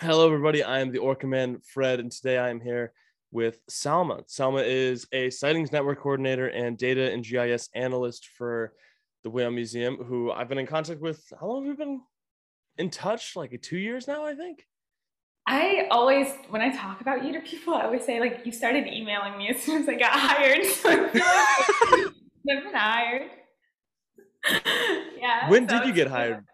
Hello, everybody. I am the Orca Man, Fred, and today I am here with Salma. Salma is a Sightings Network coordinator and data and GIS analyst for the Whale Museum, who I've been in contact with. How long have we been in touch? Like two years now, I think. I always, when I talk about you to people, I always say like you started emailing me as soon as I got hired. So I feel like I've been hired. yeah. When so did you get hired?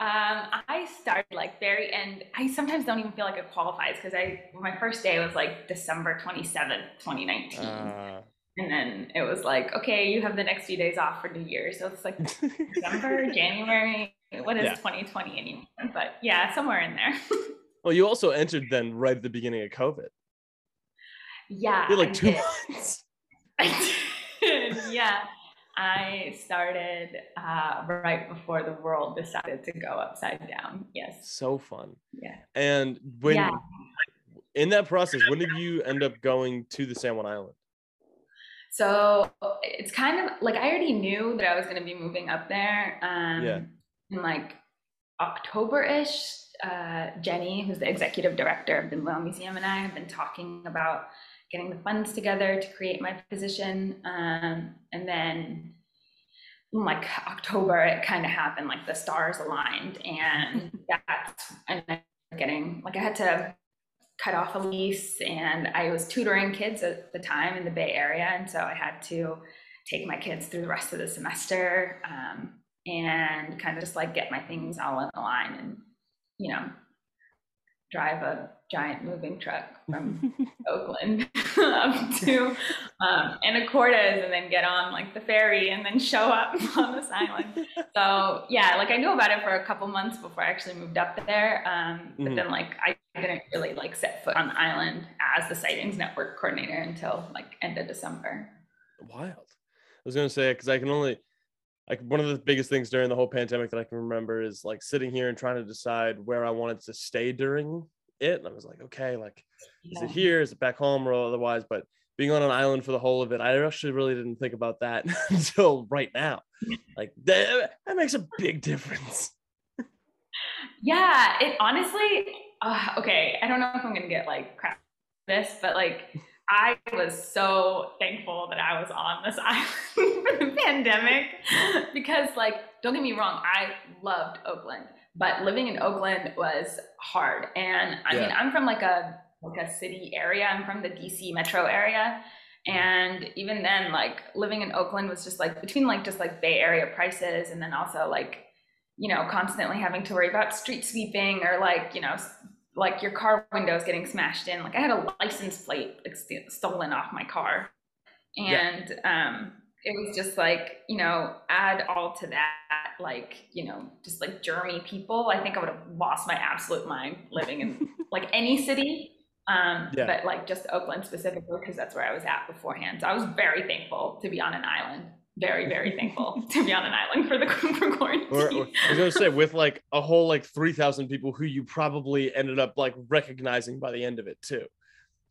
Um, I started like very end. I sometimes don't even feel like it qualifies because I my first day was like December twenty seventh, twenty nineteen, uh, and then it was like, okay, you have the next few days off for New Year, so it's like December, January. What is twenty yeah. twenty anymore? But yeah, somewhere in there. well, you also entered then right at the beginning of COVID. Yeah, you like I two did. months. Yeah. I started uh, right before the world decided to go upside down. Yes. So fun. Yeah. And when yeah. in that process, when did you end up going to the San Juan Island? So it's kind of like I already knew that I was going to be moving up there. Um, yeah. In like October ish, uh, Jenny, who's the executive director of the Whale Museum, and I have been talking about getting the funds together to create my position. Um, and then like October, it kind of happened, like the stars aligned and that's, and getting, like I had to cut off a lease and I was tutoring kids at the time in the Bay Area. And so I had to take my kids through the rest of the semester um, and kind of just like get my things all in the line and, you know, drive a giant moving truck from Oakland up to um, Anacortes and then get on like the ferry and then show up on this island. So yeah, like I knew about it for a couple months before I actually moved up there. Um, but mm-hmm. then like I didn't really like set foot on the island as the sightings network coordinator until like end of December. Wild. I was gonna say because I can only like one of the biggest things during the whole pandemic that I can remember is like sitting here and trying to decide where I wanted to stay during it. And I was like, okay, like, yeah. is it here? Is it back home or otherwise? But being on an island for the whole of it, I actually really didn't think about that until right now. Like that, that makes a big difference. yeah, it honestly, uh, okay, I don't know if I'm gonna get like crap this, but like I was so thankful that I was on this island for the pandemic because like don't get me wrong, I loved Oakland but living in Oakland was hard. And I yeah. mean, I'm from like a like a city area. I'm from the DC metro area. And even then, like living in Oakland was just like between like just like Bay Area prices and then also like, you know, constantly having to worry about street sweeping or like, you know, like your car windows getting smashed in. Like I had a license plate stolen off my car. And yeah. um it was just like you know add all to that like you know just like germy people i think i would have lost my absolute mind living in like any city um yeah. but like just oakland specifically because that's where i was at beforehand so i was very thankful to be on an island very very thankful to be on an island for the for quarantine or, or, i was gonna say with like a whole like 3000 people who you probably ended up like recognizing by the end of it too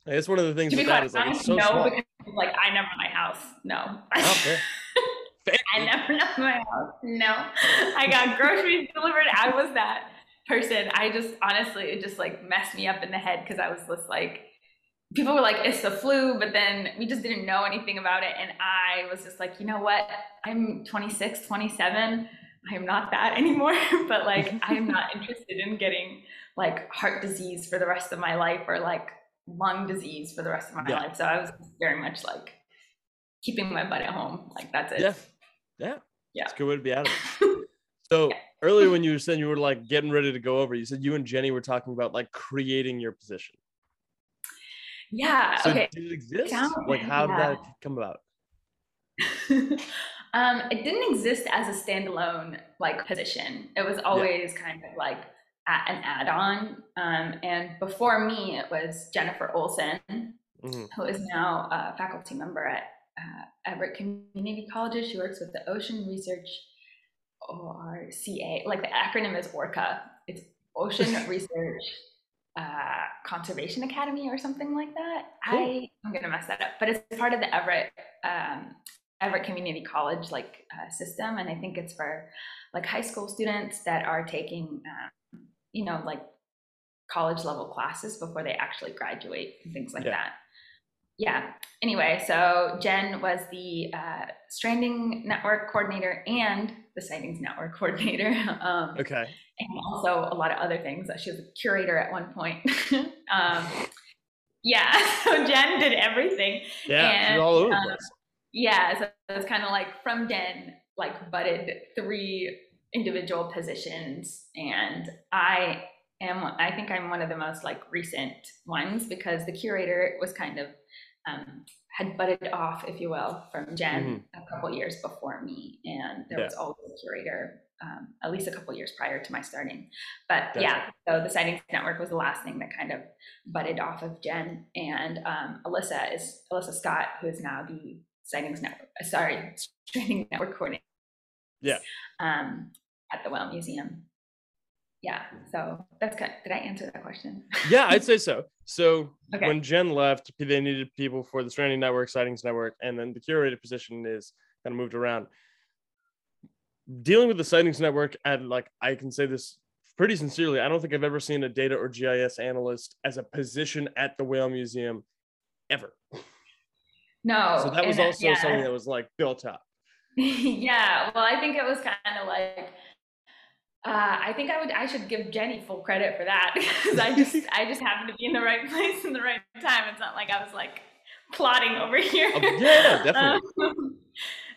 it's one of the things with that is like it's so no, small. Because, like I never my house. No. Okay. I never left my house. No. I got groceries delivered. I was that person. I just honestly it just like messed me up in the head because I was just like people were like it's the flu but then we just didn't know anything about it and i was just like you know what i'm 26 27 i am not that anymore but like i am not interested in getting like heart disease for the rest of my life or like lung disease for the rest of my yeah. life. So I was very much like keeping my butt at home. Like that's it. Yeah. Yeah. Yeah. It's a good way to be out of it. So yeah. earlier when you were saying you were like getting ready to go over, you said you and Jenny were talking about like creating your position. Yeah. So okay. Did it exist? like how yeah. did that come about? um, it didn't exist as a standalone like position. It was always yeah. kind of like an add-on. Um, and before me, it was Jennifer Olson, mm-hmm. who is now a faculty member at uh, Everett Community Colleges. She works with the Ocean Research ORCA, like the acronym is ORCA. It's Ocean Research uh, Conservation Academy or something like that. Cool. I I'm gonna mess that up, but it's part of the Everett um, Everett Community College like uh, system, and I think it's for like high school students that are taking um, you know, like college level classes before they actually graduate and things like Yeah. that. Yeah. Anyway, so Jen was the uh, Stranding Network coordinator and the Sightings Network coordinator. Um, Okay. and also a lot of other things. She was a curator at one point. um, yeah, so Jen did everything. Yeah. And, all over um. Yeah, so it's kind of like from Jen, like butted three individual positions, and I am. I think I'm one of the most like recent ones because the curator was kind of um, had butted off, if you will, from Jen a couple years before me, and there Yeah. was always a curator. Um, at least a couple years prior to my starting, but Gotcha. yeah, so the Sightings Network was the last thing that kind of butted off of Jen, and um, Alyssa is Alyssa Scott, who is now the Sightings Network, sorry, Stranding Network coordinator. Yeah. Um, at the Whale Museum. Yeah, so that's good. Did I answer that question? Yeah, I'd say so. So Okay. when Jen left, they needed people for the Stranding Network, Sightings Network, and then the curator position is kind of moved around. Dealing with the Sightings Network, and like I can say this pretty sincerely, I don't think I've ever seen a data or GIS analyst as a position at the Whale Museum ever. No. so that was also yeah. something that was like built up. yeah, well, I think it was kind of like uh, I think I would I should give Jenny full credit for that because I just I just happened to be in the right place in the right time. It's not like I was like plotting over here. Oh, yeah, definitely. Um,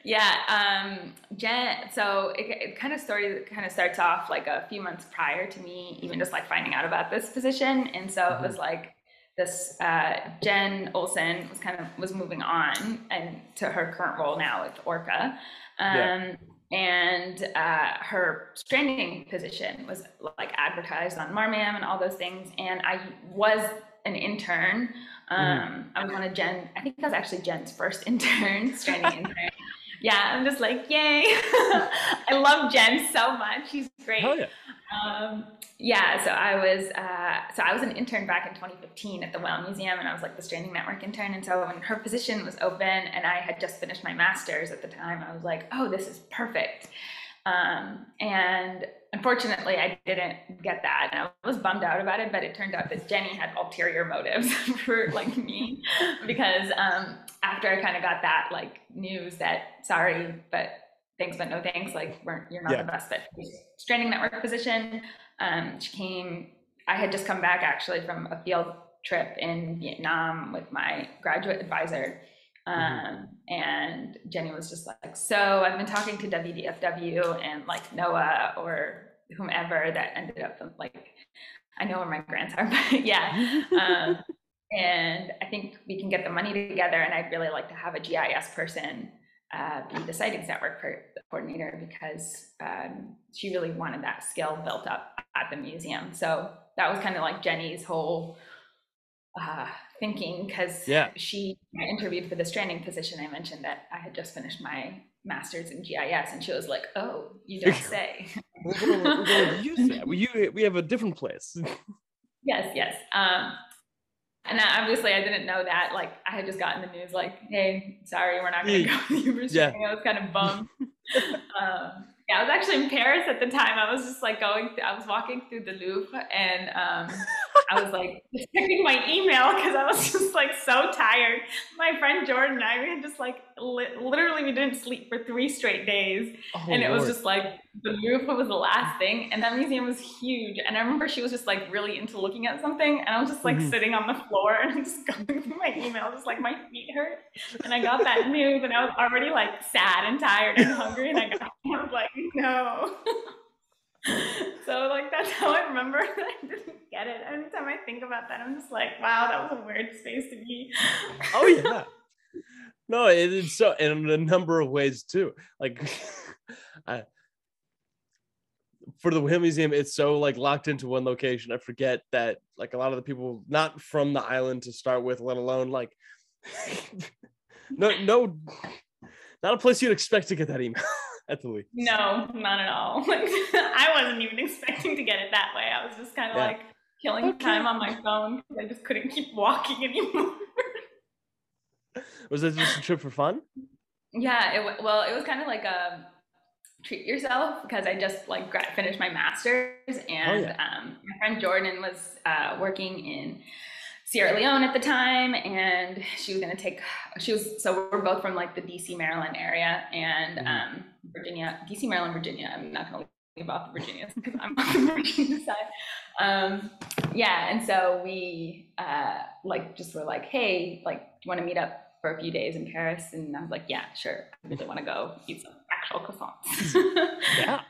yeah, um, Jen. So it, it kind of story kind of starts off like a few months prior to me even just like finding out about this position, and so Mhm. it was like this uh, Jen Olson was kind of was moving on and to her current role now with Orca. Um, Yeah. And uh, her stranding position was like advertised on Marmam and all those things. And I was an intern. Um, I was one of Jen. I think that was actually Jen's first intern, stranding intern. Yeah, I'm just like, yay! I love Jen so much. She's great. Yeah. Um, yeah, so I was uh, so I was an intern back in 2015 at the Whale Museum, and I was like the Stranding Network intern. And so when her position was open, and I had just finished my master's at the time, I was like, oh, this is perfect. Um, and unfortunately, I didn't get that, and I was bummed out about it. But it turned out that Jenny had ulterior motives for like me, because um, after I kind of got that like news that sorry, but thanks but no thanks, like you're not Yeah. the best fit Stranding Network position. Um, she came. I had just come back actually from a field trip in Vietnam with my graduate advisor. Um, Mhm. and Jenny was just like, so I've been talking to WDFW and like NOAA or whomever that ended up like, I know where my grants are, but yeah. Um, and I think we can get the money together and I'd really like to have a GIS person uh, be the sightings network coordinator because um, she really wanted that skill built up at the museum. So that was kind of like Jenny's whole uh, thinking because Yeah. she I interviewed for the stranding position. I mentioned that I had just finished my master's in GIS, and she was like, "Oh, you don't say." We're going, we're going to use that. We, you, we have a different place. Yes, yes. Um, and I, obviously, I didn't know that. Like, I had just gotten the news, like, "Hey, sorry, we're not going to go with you Yeah. streaming." I was kind of bummed. um, yeah, I was actually in Paris at the time. I was just like going. Th- I was walking through the Louvre, and um, I was like checking my email because I was just like so tired. My friend Jordan and I we had just like li- literally we didn't sleep for three straight days Oh, and it was just like the Louvre was the last thing, and that museum was huge. And I remember she was just like really into looking at something, and I was just like Mhm. sitting on the floor and just going through my email, just like my feet hurt. And I got that news, and I was already like sad and tired and hungry, and I got I was like, no. so like that's how I remember that I didn't get it. Every time I think about that, I'm just like, wow, that was a weird space to be. oh yeah no it, it's so in a number of ways too like I, for the Whale Museum, it's so like locked into one location. I forget that like a lot of the people not from the island to start with, let alone like no no not a place you'd expect to get that email at the least. No, not at all. Like, I wasn't even expecting to get it that way. I was just kind of Yeah. like killing Okay. time on my phone I just couldn't keep walking anymore. Was that just a trip for fun? yeah, it well, it was kind of like a treat yourself because I just like finished my master's Oh, and yeah. um, my friend Jordan was uh, working in Sierra Leone at the time and she was going to take she was so we're both from like the DC Maryland area and Mhm. um, Virginia DC Maryland Virginia I'm not going to leave off the Virginia because I'm on the Virginia side um, yeah and so we uh, like just were like hey like do you want to meet up for a few days in Paris and I was like yeah sure I really want to go eat some actual croissants Yeah.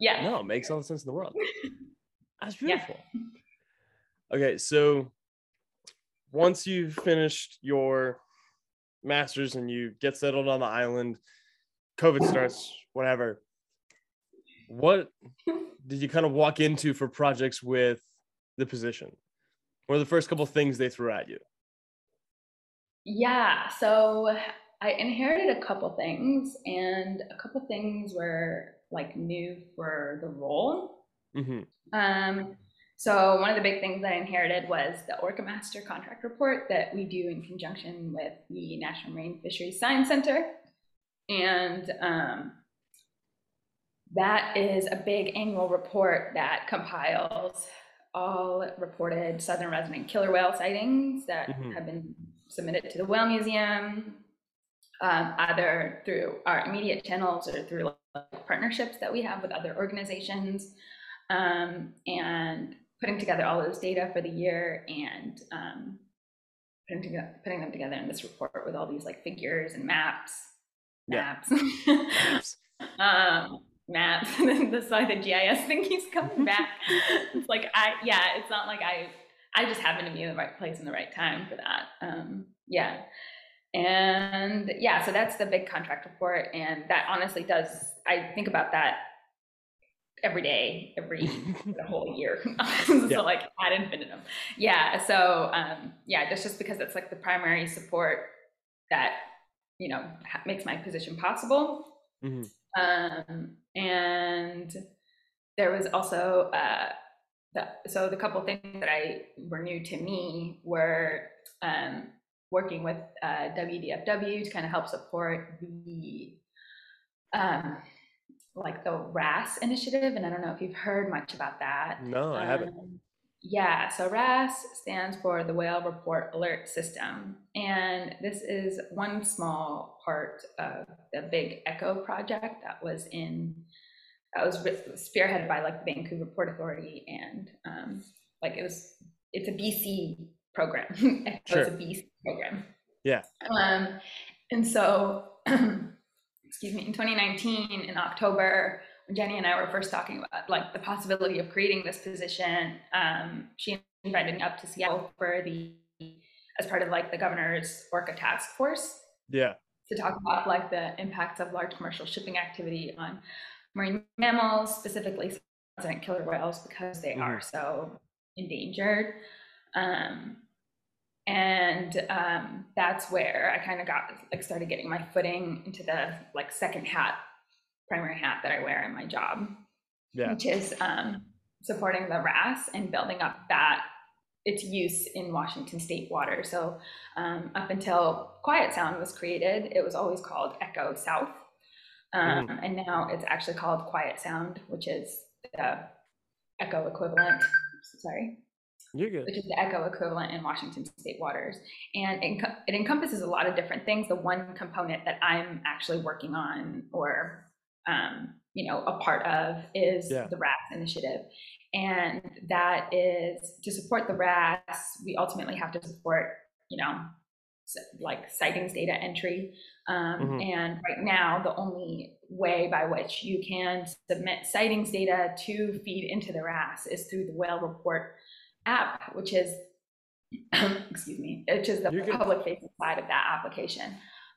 yeah No, it makes all the sense in the world. That's Yeah. beautiful. Okay, so once you've finished your masters and you get settled on the island, COVID starts, whatever. What did you kind of walk into for projects with the position? What are the first couple things they threw at you? Yeah, so I inherited a couple things, and a couple things were like new for the role. hmm Um, so one of the big things that I inherited was the Orca Master contract report that we do in conjunction with the National Marine Fisheries Science Center, and um, that is a big annual report that compiles all reported southern resident killer whale sightings that Mhm. have been submitted to the Whale Museum, um, either through our immediate channels or through partnerships that we have with other organizations, um, and putting together all those data for the year and um, putting, together, putting them together in this report with all these like figures and maps. Yeah. Maps. Maps. um, maps. And then that's why the GIS thing keeps coming back. it's like I yeah, it's not like I I just happen to be in the right place in the right time for that. Um, yeah. And yeah, so that's the big contract report. And that honestly does I think about that every day, every the whole year. so Yeah. like ad infinitum. Yeah. So um yeah, that's just because it's like the primary support that you know ha- makes my position possible. Mhm. Um, and there was also uh, the, so the couple things that I were new to me were um, working with uh, WDFW to kind of help support the um, like the RAS initiative, and I don't know if you've heard much about that. No, I haven't. Um, yeah, so RAS stands for the Whale Report Alert System. And this is one small part of the big ECHO project that was in, that was spearheaded by like the Vancouver Port Authority and um, like it was, it's a BC program. ECHO is a BC program. Yeah. Um, and so, excuse me, in 2019, in October, when Jenny and I were first talking about like the possibility of creating this position, um, she invited me up to Seattle for the as part of like the governor's Orca task force Yeah. to talk about like the impacts of large commercial shipping activity on marine mammals, specifically killer whales, because they are so endangered. Um, and um, that's where I kind of got like started getting my footing into the like second hat, primary hat that I wear in my job Yeah. which is um, supporting the RAS and building up that its use in Washington state water. So um, up until Quiet Sound was created, it was always called Echo South. Um, And now it's actually called Quiet Sound, which is the Echo equivalent. Sorry. Which is the echo equivalent in Washington state waters. And it, it encompasses a lot of different things. The one component that I'm actually working on or, um, you know, a part of is Yeah. the RAS initiative. And that is to support the RAS, we ultimately have to support, you know, like sightings data entry. Um, Mhm. And right now, the only way by which you can submit sightings data to feed into the RAS is through the whale report app, which is, excuse me, which is the You're good. public facing side of that application.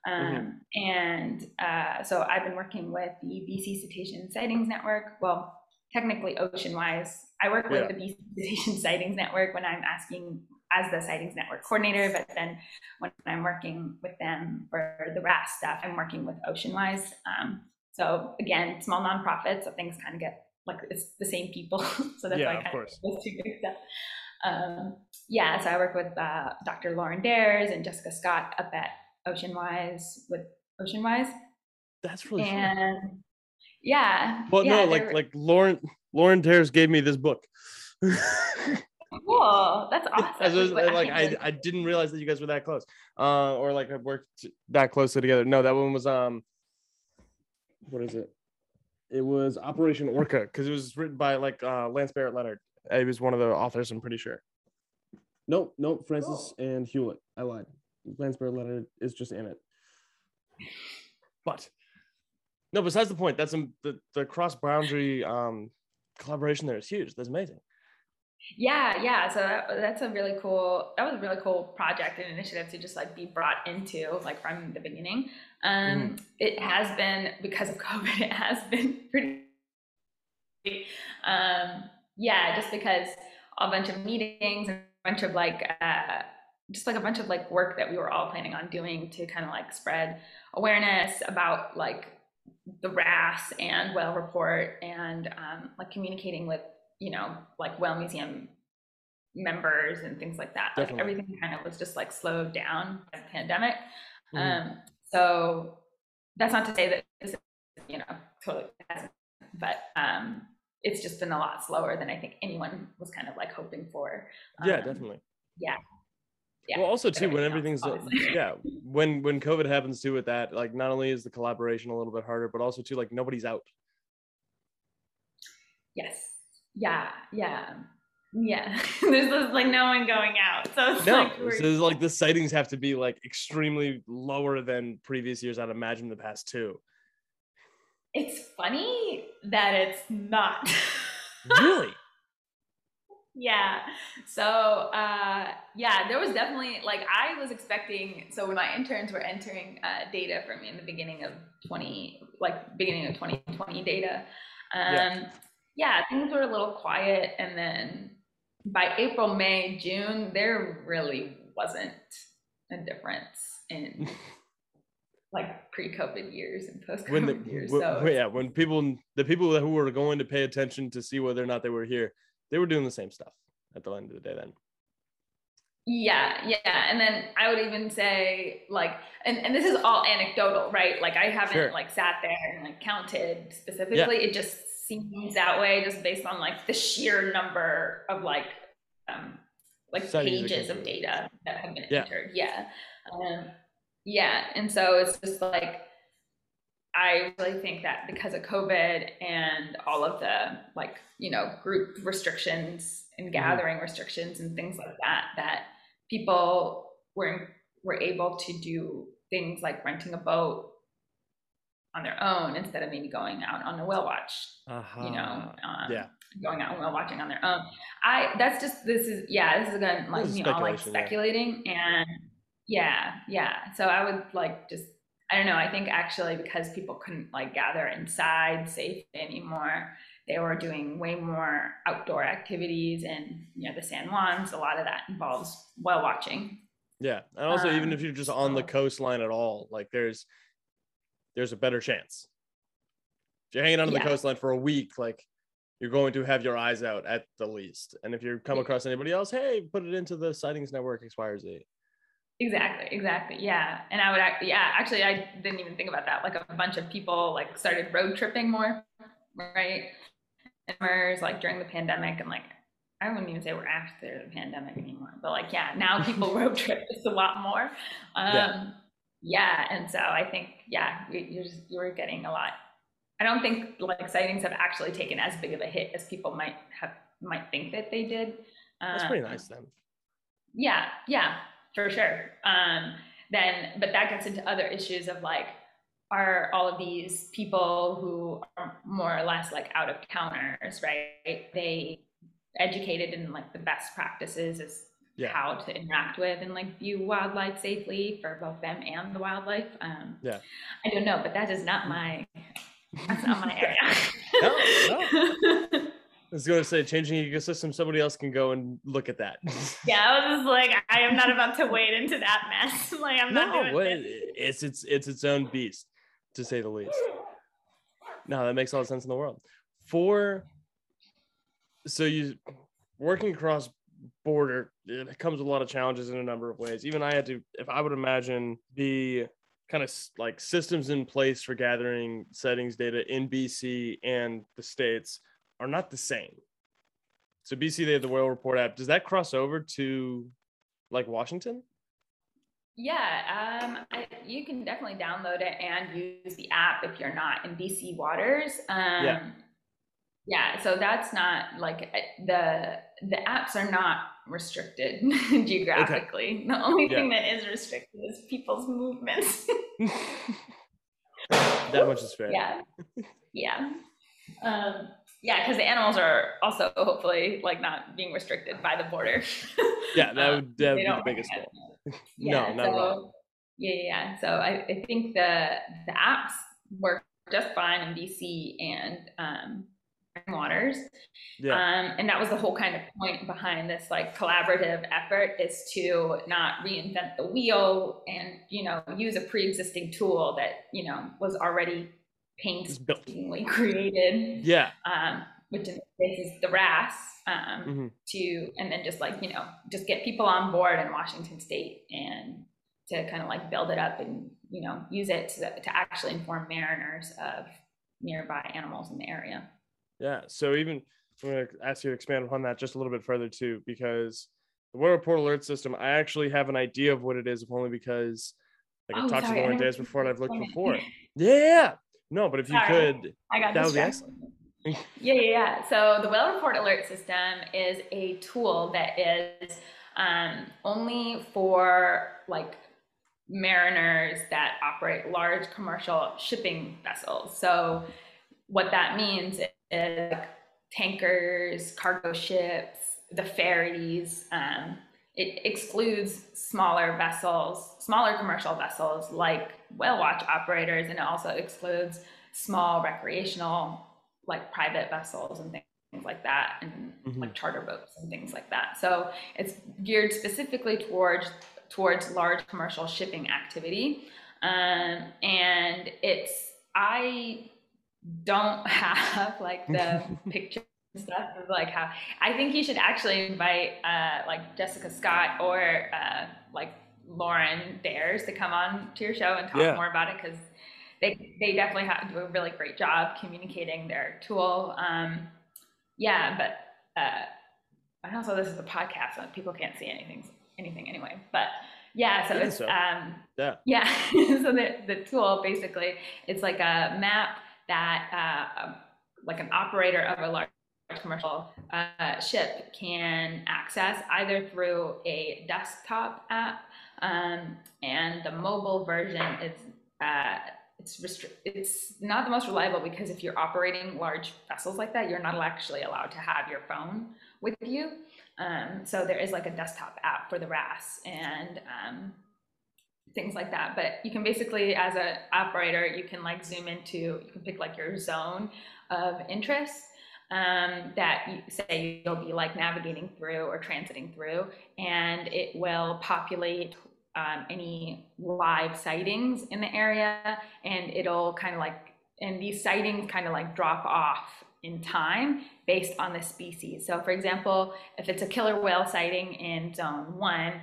Mm-hmm. Um, And uh, so I've been working with the BC Cetacean Sightings Network. Well, technically Oceanwise. I work with Yeah. the BC Cetacean Sightings Network when I'm asking as the Sightings Network coordinator, but then when I'm working with them for the RAS stuff, I'm working with Oceanwise. Um, so again, small nonprofit, so things kind of get like it's the same people. so that's Yeah, why I of kind course. of those two stuff. Um, yeah, so I work with uh, Dr. Lauren Dares and Jessica Scott up at Oceanwise with Oceanwise. That's really fun. And yeah. Well, yeah, no, like like Lauren Lauren Tears gave me this book. cool. That's awesome. As was- like I, really- I didn't realize that you guys were that close, uh, or like I worked that closely together. No, that one was um, what is it? It was Operation Orca because it was written by like uh, Lance Barrett-Lennard. He was one of the authors. I'm pretty sure. Nope, nope. Francis and Hewlett. I lied. Lance Barrett-Lennard is just in it. But no, besides the point, that's um, the the cross boundary um collaboration there is huge. That's amazing. Yeah, yeah. So that, that's a really cool. That was a really cool project and initiative to just like be brought into like from the beginning. Um, it has been because of COVID. It has been pretty. Um, yeah, just because a bunch of meetings and a bunch of like, uh, just like a bunch of like work that we were all planning on doing to kind of like spread awareness about like the RAS and Whale Report and um, like communicating with you know, like Whale Museum members and things like that. Like everything kind of was just like slowed down by the pandemic. Mhm. Um, so that's not to say that this, is, you know, totally hasn't, but um, it's just been a lot slower than I think anyone was kind of like hoping for. yeah, Um, definitely. Yeah. Yeah. well, also too, when everything's obviously. yeah, when when COVID happens too with that, like not only is the collaboration a little bit harder, but also too like nobody's out. Yes. Yeah. Yeah. Yeah. There's just like no one going out. So it's No, like, we're- so like the sightings have to be like extremely lower than previous years. I'd imagine the past two. It's funny that it's not. Really? yeah. So, uh, yeah, there was definitely like I was expecting. So when my interns were entering uh, data for me in the beginning of 20, like beginning of 2020 data, um, Yeah. Yeah, things were a little quiet, and then by April, May, June, there really wasn't a difference in like pre-COVID years and post-COVID when the years. w- so yeah, when people the people who were going to pay attention to see whether or not they were here, they were doing the same stuff at the end of the day. Then Yeah, yeah. And then I would even say like and, and this is all anecdotal, right? Like I haven't Sure. like sat there and like counted specifically. It just seems that way just based on like the sheer number of like um like pages of data that have been Yeah. entered. Yeah. Um yeah. And so it's just like I really think that because of COVID and all of the like, you know, group restrictions and gathering restrictions and things like that, that people were were able to do things like renting a boat on their own instead of maybe going out on a whale watch, you know, um, Uh-huh. yeah. going out and whale watching on their own. I that's just this is yeah, this is again like This is me all like speculation, yeah. speculating and yeah, yeah. So I would like just I don't know, I think actually because people couldn't like gather inside safe anymore, they were doing way more outdoor activities and you know the San Juans, a lot of that involves whale watching. Yeah, and also even Um, if you're just on the coastline at all, like there's there's a better chance. If you're hanging out on Yeah. the coastline for a week, like you're going to have your eyes out at the least. And if you come across anybody else, hey, put it into the sightings network X, Y, or Z. Exactly, exactly. Yeah. And I would act yeah, actually I didn't even think about that. Like a bunch of people like started road tripping more, right? And whereas like during the pandemic and like I wouldn't even say we're after the pandemic anymore, but like yeah, now people road trip just a lot more. Um Yeah. Yeah, and so I think yeah, you- you're just you're getting a lot. I don't think like sightings have actually taken as big of a hit as people might have might think that they did. That's pretty Um, nice then. yeah, yeah, for sure. Um, then, but that gets into other issues of like, are all of these people who are more or less like out of counters, right? They educated in like the best practices is Yeah. how to interact with and like view wildlife safely for both them and the wildlife. Um, Yeah. I don't know, but that is not my that's not my area. No, I was going to say, changing ecosystem, somebody else can go and look at that. yeah, I was just like, I am not about to wade into that mess. like, I'm not no, doing well, this. it's it's it's its own beast, to say the least. No, that makes all the sense in the world. For so you working across border, it comes with a lot of challenges in a number of ways. Even I had to, if I would imagine the kind of like systems in place for gathering settings data in BC and the states are not the same. So BC they have the Whale Report app. Does that cross over to like Washington? Yeah, um, I, you can definitely download it and use the app if you're not in BC waters. Um, yeah. Yeah, so that's not like eh, the the apps are not restricted geographically. Okay. The only yeah. thing that is restricted is people's movements. that much is fair. Yeah, yeah, um, yeah. Because the animals are also hopefully like not being restricted by the border. yeah, that would, um, that would be the biggest goal. yeah, no, not so, Yeah, yeah. So I, I think the the apps work just fine in BC and um, waters. Yeah. Um, and that was the whole kind of point behind this like collaborative effort is to not reinvent the wheel and, you know, use a pre-existing tool that, you know, was already painstakingly created. Yeah. Um, which in this case is the RAS, um, mm-hmm. to, and then just like, you know, just get people on board in Washington state and to kind of like build it up and, you know, use it to, to actually inform mariners of nearby animals in the area. Yeah. So even I'm going to ask you to expand upon that just a little bit further too, because the Whale Report alert system, I actually have an idea of what it is, if only because like oh, I talked sorry, to Lauren days before and I've looked before. Yeah. No, but if you sorry. could, I got that would be excellent. yeah, yeah, yeah. So the Whale Report alert system is a tool that is um, only for like mariners that operate large commercial shipping vessels. So what that means is tankers, cargo ships, the ferries. Um, it excludes smaller vessels, smaller commercial vessels like whale watch operators, and it also excludes small recreational, like private vessels and things like that, and mm-hmm. like charter boats and things like that. So it's geared specifically towards towards large commercial shipping activity, um, and it's I don't have like the picture stuff of like how I think you should actually invite uh, like Jessica Scott or uh, like Lauren Dares to come on to your show and talk yeah. more about it because they they definitely have do a really great job communicating their tool. Um, yeah, but uh, and also this is a podcast, so people can't see anything anything anyway. But yeah, so it's so. um yeah yeah. so the the tool basically it's like a map that uh, like an operator of a large commercial uh, ship can access either through a desktop app um, and the mobile version is uh, it's restri- it's not the most reliable because if you're operating large vessels like that you're not actually allowed to have your phone with you. Um, so there is like a desktop app for the RAS and um, things like that. But you can basically, as an operator, you can like zoom into, you can pick like your zone of interest um, that you say you'll be like navigating through or transiting through, and it will populate um, any live sightings in the area, and it'll kind of like, and these sightings kind of like drop off in time based on the species. So, for example, if it's a killer whale sighting in zone one,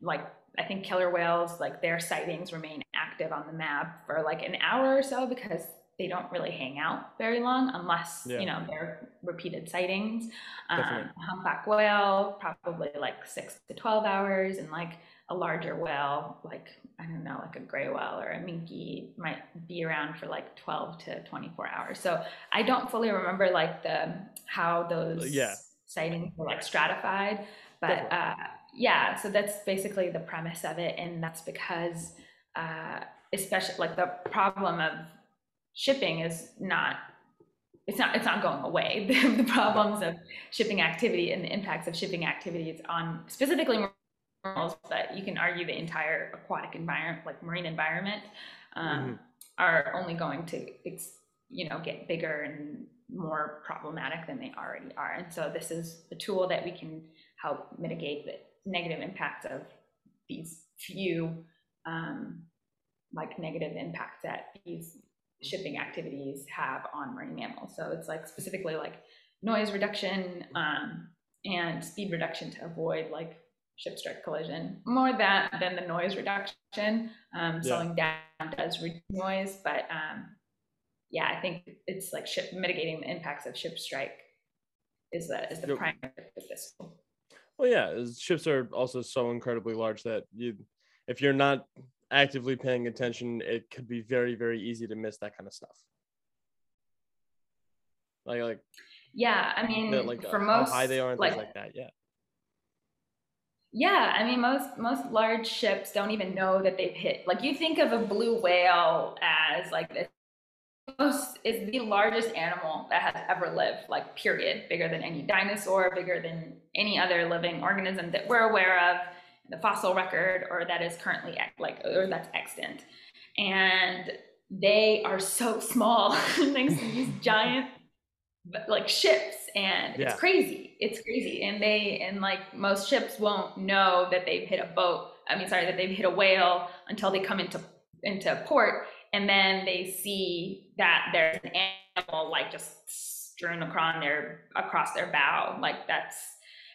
like I think killer whales, like their sightings remain active on the map for like an hour or so because they don't really hang out very long unless, yeah. you know, they're repeated sightings. Um, humpback whale, probably like six to 12 hours. And like a larger whale, like, I don't know, like a gray whale or a minke might be around for like 12 to 24 hours. So I don't fully remember like the, how those yeah. sightings were like stratified, but, uh, yeah, so that's basically the premise of it, and that's because, uh, especially like the problem of shipping is not it's not it's not going away. the, the problems of shipping activity and the impacts of shipping activities on specifically animals, but you can argue the entire aquatic environment, like marine environment, um, mm-hmm. are only going to you know get bigger and more problematic than they already are. And so this is a tool that we can help mitigate the negative impacts of these few um, like negative impacts that these shipping activities have on marine mammals. So it's like specifically like noise reduction um, and speed reduction to avoid like ship strike collision. More that than the noise reduction. Um, yeah. Slowing down does reduce noise, but um, yeah, I think it's like ship mitigating the impacts of ship strike is the is the yep. primary this. Well, yeah, ships are also so incredibly large that you, if you're not actively paying attention, it could be very very easy to miss that kind of stuff. Like like. Yeah, I mean, like for uh, most, how high they are and like, things like that. Yeah. Yeah, I mean most most large ships don't even know that they've hit. Like you think of a blue whale as like this most is the largest animal that has ever lived, like period, bigger than any dinosaur, bigger than any other living organism that we're aware of, in the fossil record, or that is currently like or that's extant. And they are so small thanks to these giant like ships and yeah. it's crazy it's crazy and they and like most ships won't know that they've hit a boat i mean sorry that they've hit a whale until they come into into port and then they see that there's an animal like just strewn across their across their bow like that's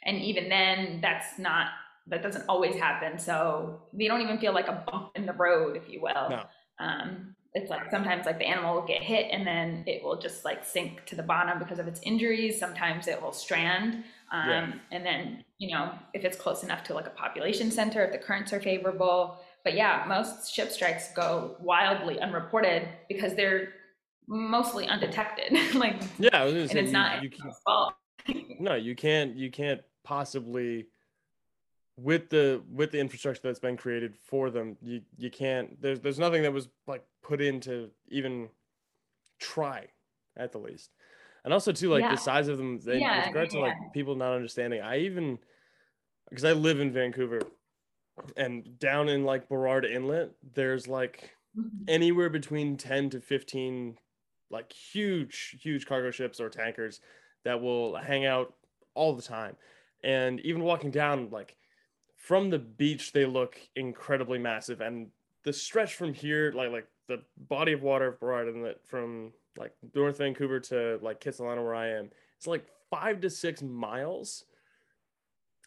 and even then that's not that doesn't always happen so they don't even feel like a bump in the road if you will no. um, it's like sometimes like the animal will get hit and then it will just like sink to the bottom because of its injuries. Sometimes it will strand. Um, yeah. And then, you know, if it's close enough to like a population center, if the currents are favorable. But yeah, most ship strikes go wildly unreported because they're mostly undetected. like, yeah, I was gonna say, and it's you, not you fault. no, you can't, you can't possibly with the with the infrastructure that's been created for them you you can't there's there's nothing that was like put in to even try at the least and also too like yeah. the size of them they, yeah, with regard yeah. to like people not understanding i even because i live in vancouver and down in like burrard inlet there's like mm-hmm. anywhere between 10 to 15 like huge huge cargo ships or tankers that will hang out all the time. And even walking down like from the beach they look incredibly massive. And the stretch from here like like the body of water of Burrard Inlet from like North Vancouver to like Kitsilano where I am it's like five to six miles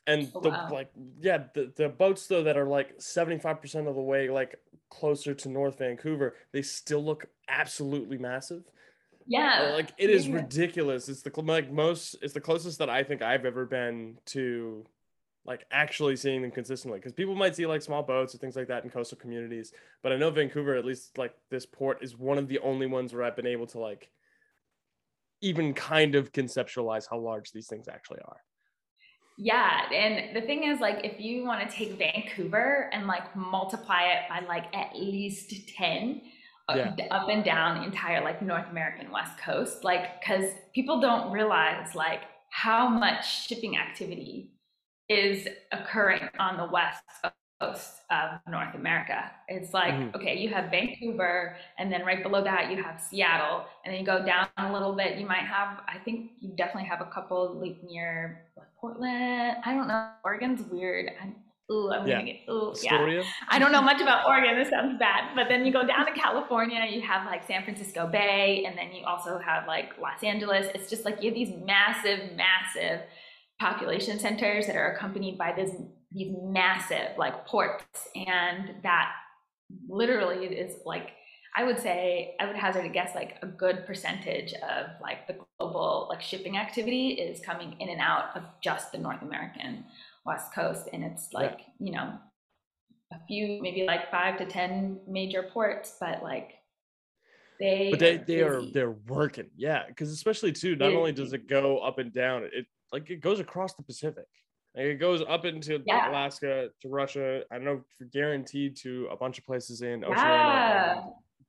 and oh, the wow. like yeah the, the boats though that are like 75% of the way like closer to North Vancouver they still look absolutely massive yeah uh, like it is yeah. ridiculous it's the like most it's the closest that I think I've ever been to like actually seeing them consistently because people might see like small boats or things like that in coastal communities but i know vancouver at least like this port is one of the only ones where i've been able to like even kind of conceptualize how large these things actually are yeah and the thing is like if you want to take vancouver and like multiply it by like at least 10 uh, yeah. up and down the entire like north american west coast like because people don't realize like how much shipping activity is occurring on the west coast of North America. It's like, mm-hmm. okay, you have Vancouver, and then right below that, you have Seattle. And then you go down a little bit, you might have, I think you definitely have a couple like near Portland. I don't know. Oregon's weird. I'm, ooh, I'm yeah. gonna get, ooh, yeah. I don't know much about Oregon. This sounds bad. But then you go down to California, you have like San Francisco Bay, and then you also have like Los Angeles. It's just like you have these massive, massive population centers that are accompanied by this these massive like ports and that literally is like i would say i would hazard a guess like a good percentage of like the global like shipping activity is coming in and out of just the north american west coast and it's like yeah. you know a few maybe like five to ten major ports but like they but they, are they are they're working yeah because especially too not only does it go up and down it like it goes across the Pacific. Like it goes up into yeah. Alaska to Russia. I don't know for guaranteed to a bunch of places in Oceania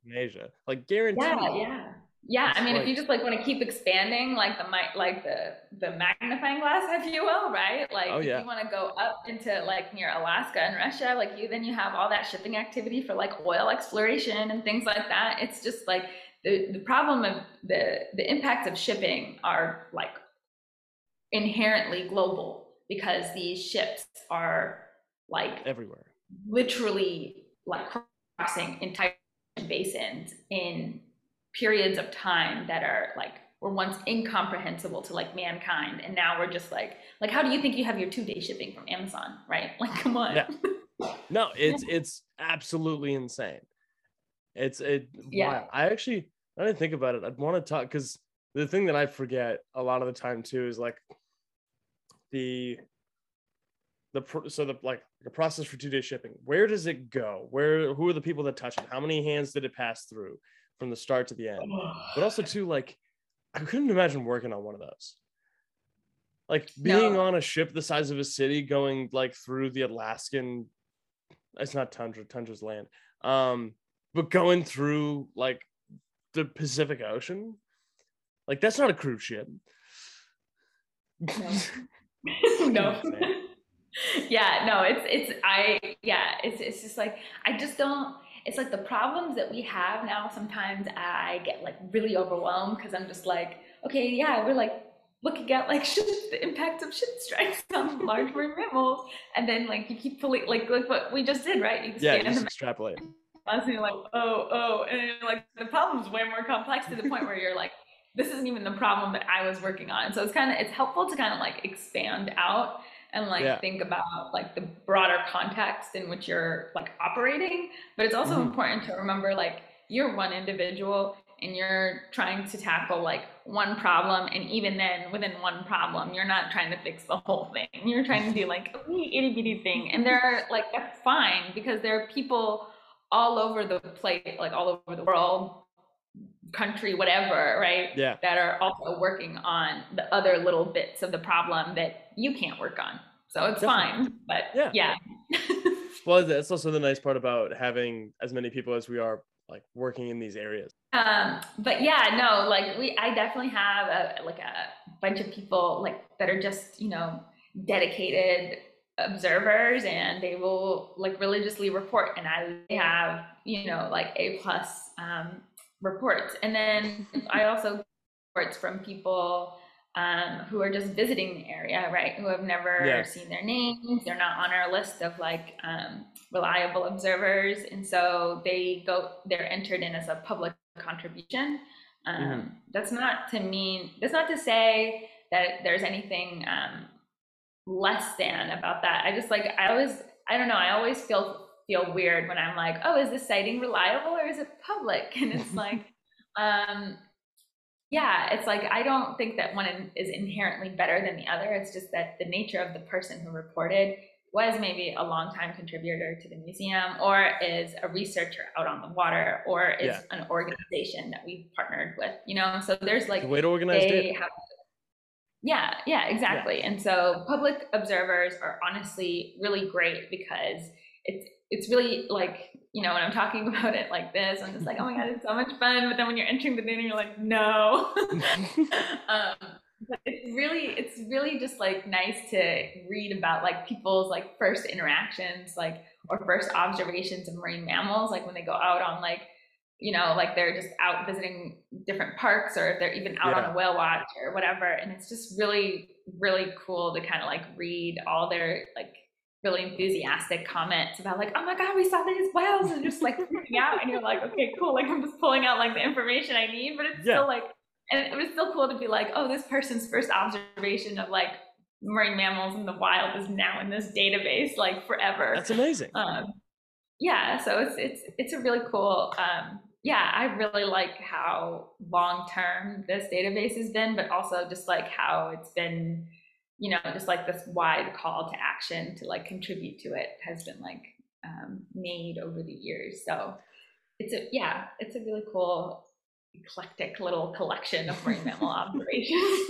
and Asia. Like guaranteed. Yeah, yeah. Yeah, I mean, like, if you just like want to keep expanding, like the like the the magnifying glass, if you will, right? Like, oh, yeah. if you want to go up into like near Alaska and Russia, like you, then you have all that shipping activity for like oil exploration and things like that. It's just like the the problem of the the impacts of shipping are like inherently global because these ships are like everywhere, literally like crossing entire basins in periods of time that are like were once incomprehensible to like mankind and now we're just like like how do you think you have your two day shipping from amazon right? Like come on. Yeah. no it's it's absolutely insane. It's it yeah. wow. i actually i didn't think about it i'd want to talk because the thing that i forget a lot of the time too is like the the so the like the process for two day shipping where does it go where who are the people that touch it how many hands did it pass through from the start to the end but also too like I couldn't imagine working on one of those. Like being no. on a ship the size of a city going like through the Alaskan it's not tundra, tundra's land. Um, but going through like the Pacific Ocean, like that's not a cruise ship. No. no. yeah, no, it's it's I yeah, it's it's just like I just don't it's like the problems that we have now sometimes i get like really overwhelmed because i'm just like okay yeah we're like looking at like ship, the impact of ship strikes on large marine mammals and then like you keep pulling like like what we just did right? You yeah you just extrapolate. And you're like oh oh and like the problem's way more complex to the point where you're like this isn't even the problem that i was working on. So it's kind of it's helpful to kind of like expand out and like yeah. think about like the broader context in which you're like operating. But it's also mm-hmm. important to remember like you're one individual and you're trying to tackle like one problem. And even then within one problem you're not trying to fix the whole thing. You're trying to do like a wee itty bitty thing. And they're like that's fine because there are people all over the place like all over the world country, whatever, right? Yeah. That are also working on the other little bits of the problem that you can't work on. So it's Definitely. fine. But yeah. yeah. well, that's also the nice part about having as many people as we are like working in these areas. Um, but yeah, no, like we, I definitely have a, like a bunch of people like that are just, you know, dedicated observers and they will like religiously report and I have, you know, like A plus um, reports. And then I also reports from people um, who are just visiting the area, right? Who have never yeah. seen their names. They're not on our list of like um, reliable observers. And so they go, they're entered in as a public contribution. Um, mm-hmm. That's not to mean, that's not to say that there's anything um, less than about that. I just like, I always, I don't know, I always feel feel weird when I'm like, oh, is this sighting reliable or is it public? And it's like, um, yeah, it's like I don't think that one is inherently better than the other. It's just that the nature of the person who reported was maybe a longtime contributor to the museum or is a researcher out on the water or is yeah. an organization that we've partnered with, you know? So there's like the way to organize it. Have, yeah, yeah, exactly. Yeah. And so public observers are honestly really great because it's it's really like you know when i'm talking about it like this i'm just like oh my god it's so much fun. But then when you're entering the dinner you're like no. Um, but it's really it's really just like nice to read about like people's like first interactions like or first observations of marine mammals like when they go out on like you know like they're just out visiting different parks or if they're even out yeah. on a whale watch or whatever. And it's just really really cool to kind of like read all their like really enthusiastic comments about like, oh my god, we saw these whales and just like freaking out, and you're like, okay, cool, like I'm just pulling out like the information I need, but it's yeah. still like, and it was still cool to be like, oh, this person's first observation of like marine mammals in the wild is now in this database like forever. That's amazing. Um, yeah, so it's it's it's a really cool. Um, yeah, I really like how long term this database has been, but also just like how it's been you know, just like this wide call to action to like contribute to it has been like um, made over the years. So it's a yeah, it's a really cool eclectic little collection of marine mammal observations.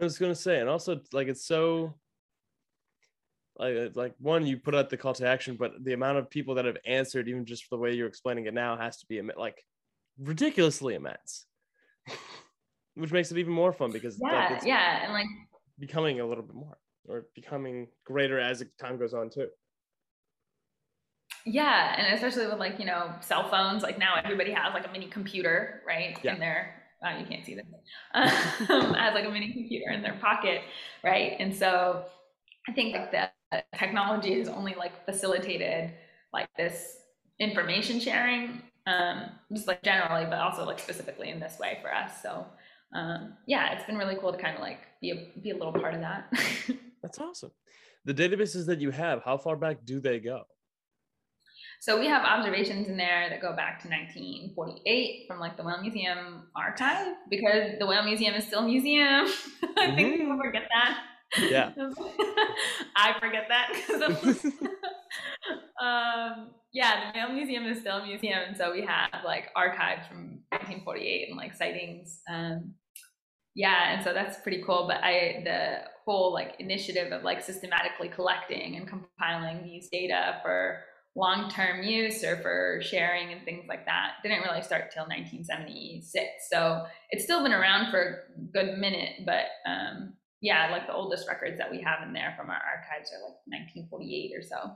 I was gonna say, and also like it's so like like one you put out the call to action, but the amount of people that have answered, even just for the way you're explaining it now, has to be like ridiculously immense. Which makes it even more fun because yeah, like, yeah, and like becoming a little bit more or becoming greater as time goes on too. Yeah, and especially with like you know cell phones, like now everybody has like a mini computer, right? Yeah. In their uh, you can't see this, um, as like a mini computer in their pocket, right? And so I think like the technology has only like facilitated like this information sharing, um, just like generally, but also like specifically in this way for us. So um, yeah, it's been really cool to kind of like be a, be a little part of that. That's awesome. The databases that you have, how far back do they go? So we have observations in there that go back to 1948 from like the Whale Museum archive because the Whale Museum is still a museum. I think people mm-hmm. forget that. Yeah. I forget that um, yeah, the Whale Museum is still a museum, and so we have like archives from 1948 and like sightings. Um, yeah, and so that's pretty cool. But I the whole like initiative of like systematically collecting and compiling these data for long-term use or for sharing and things like that didn't really start till 1976 so it's still been around for a good minute but um, yeah like the oldest records that we have in there from our archives are like 1948 or so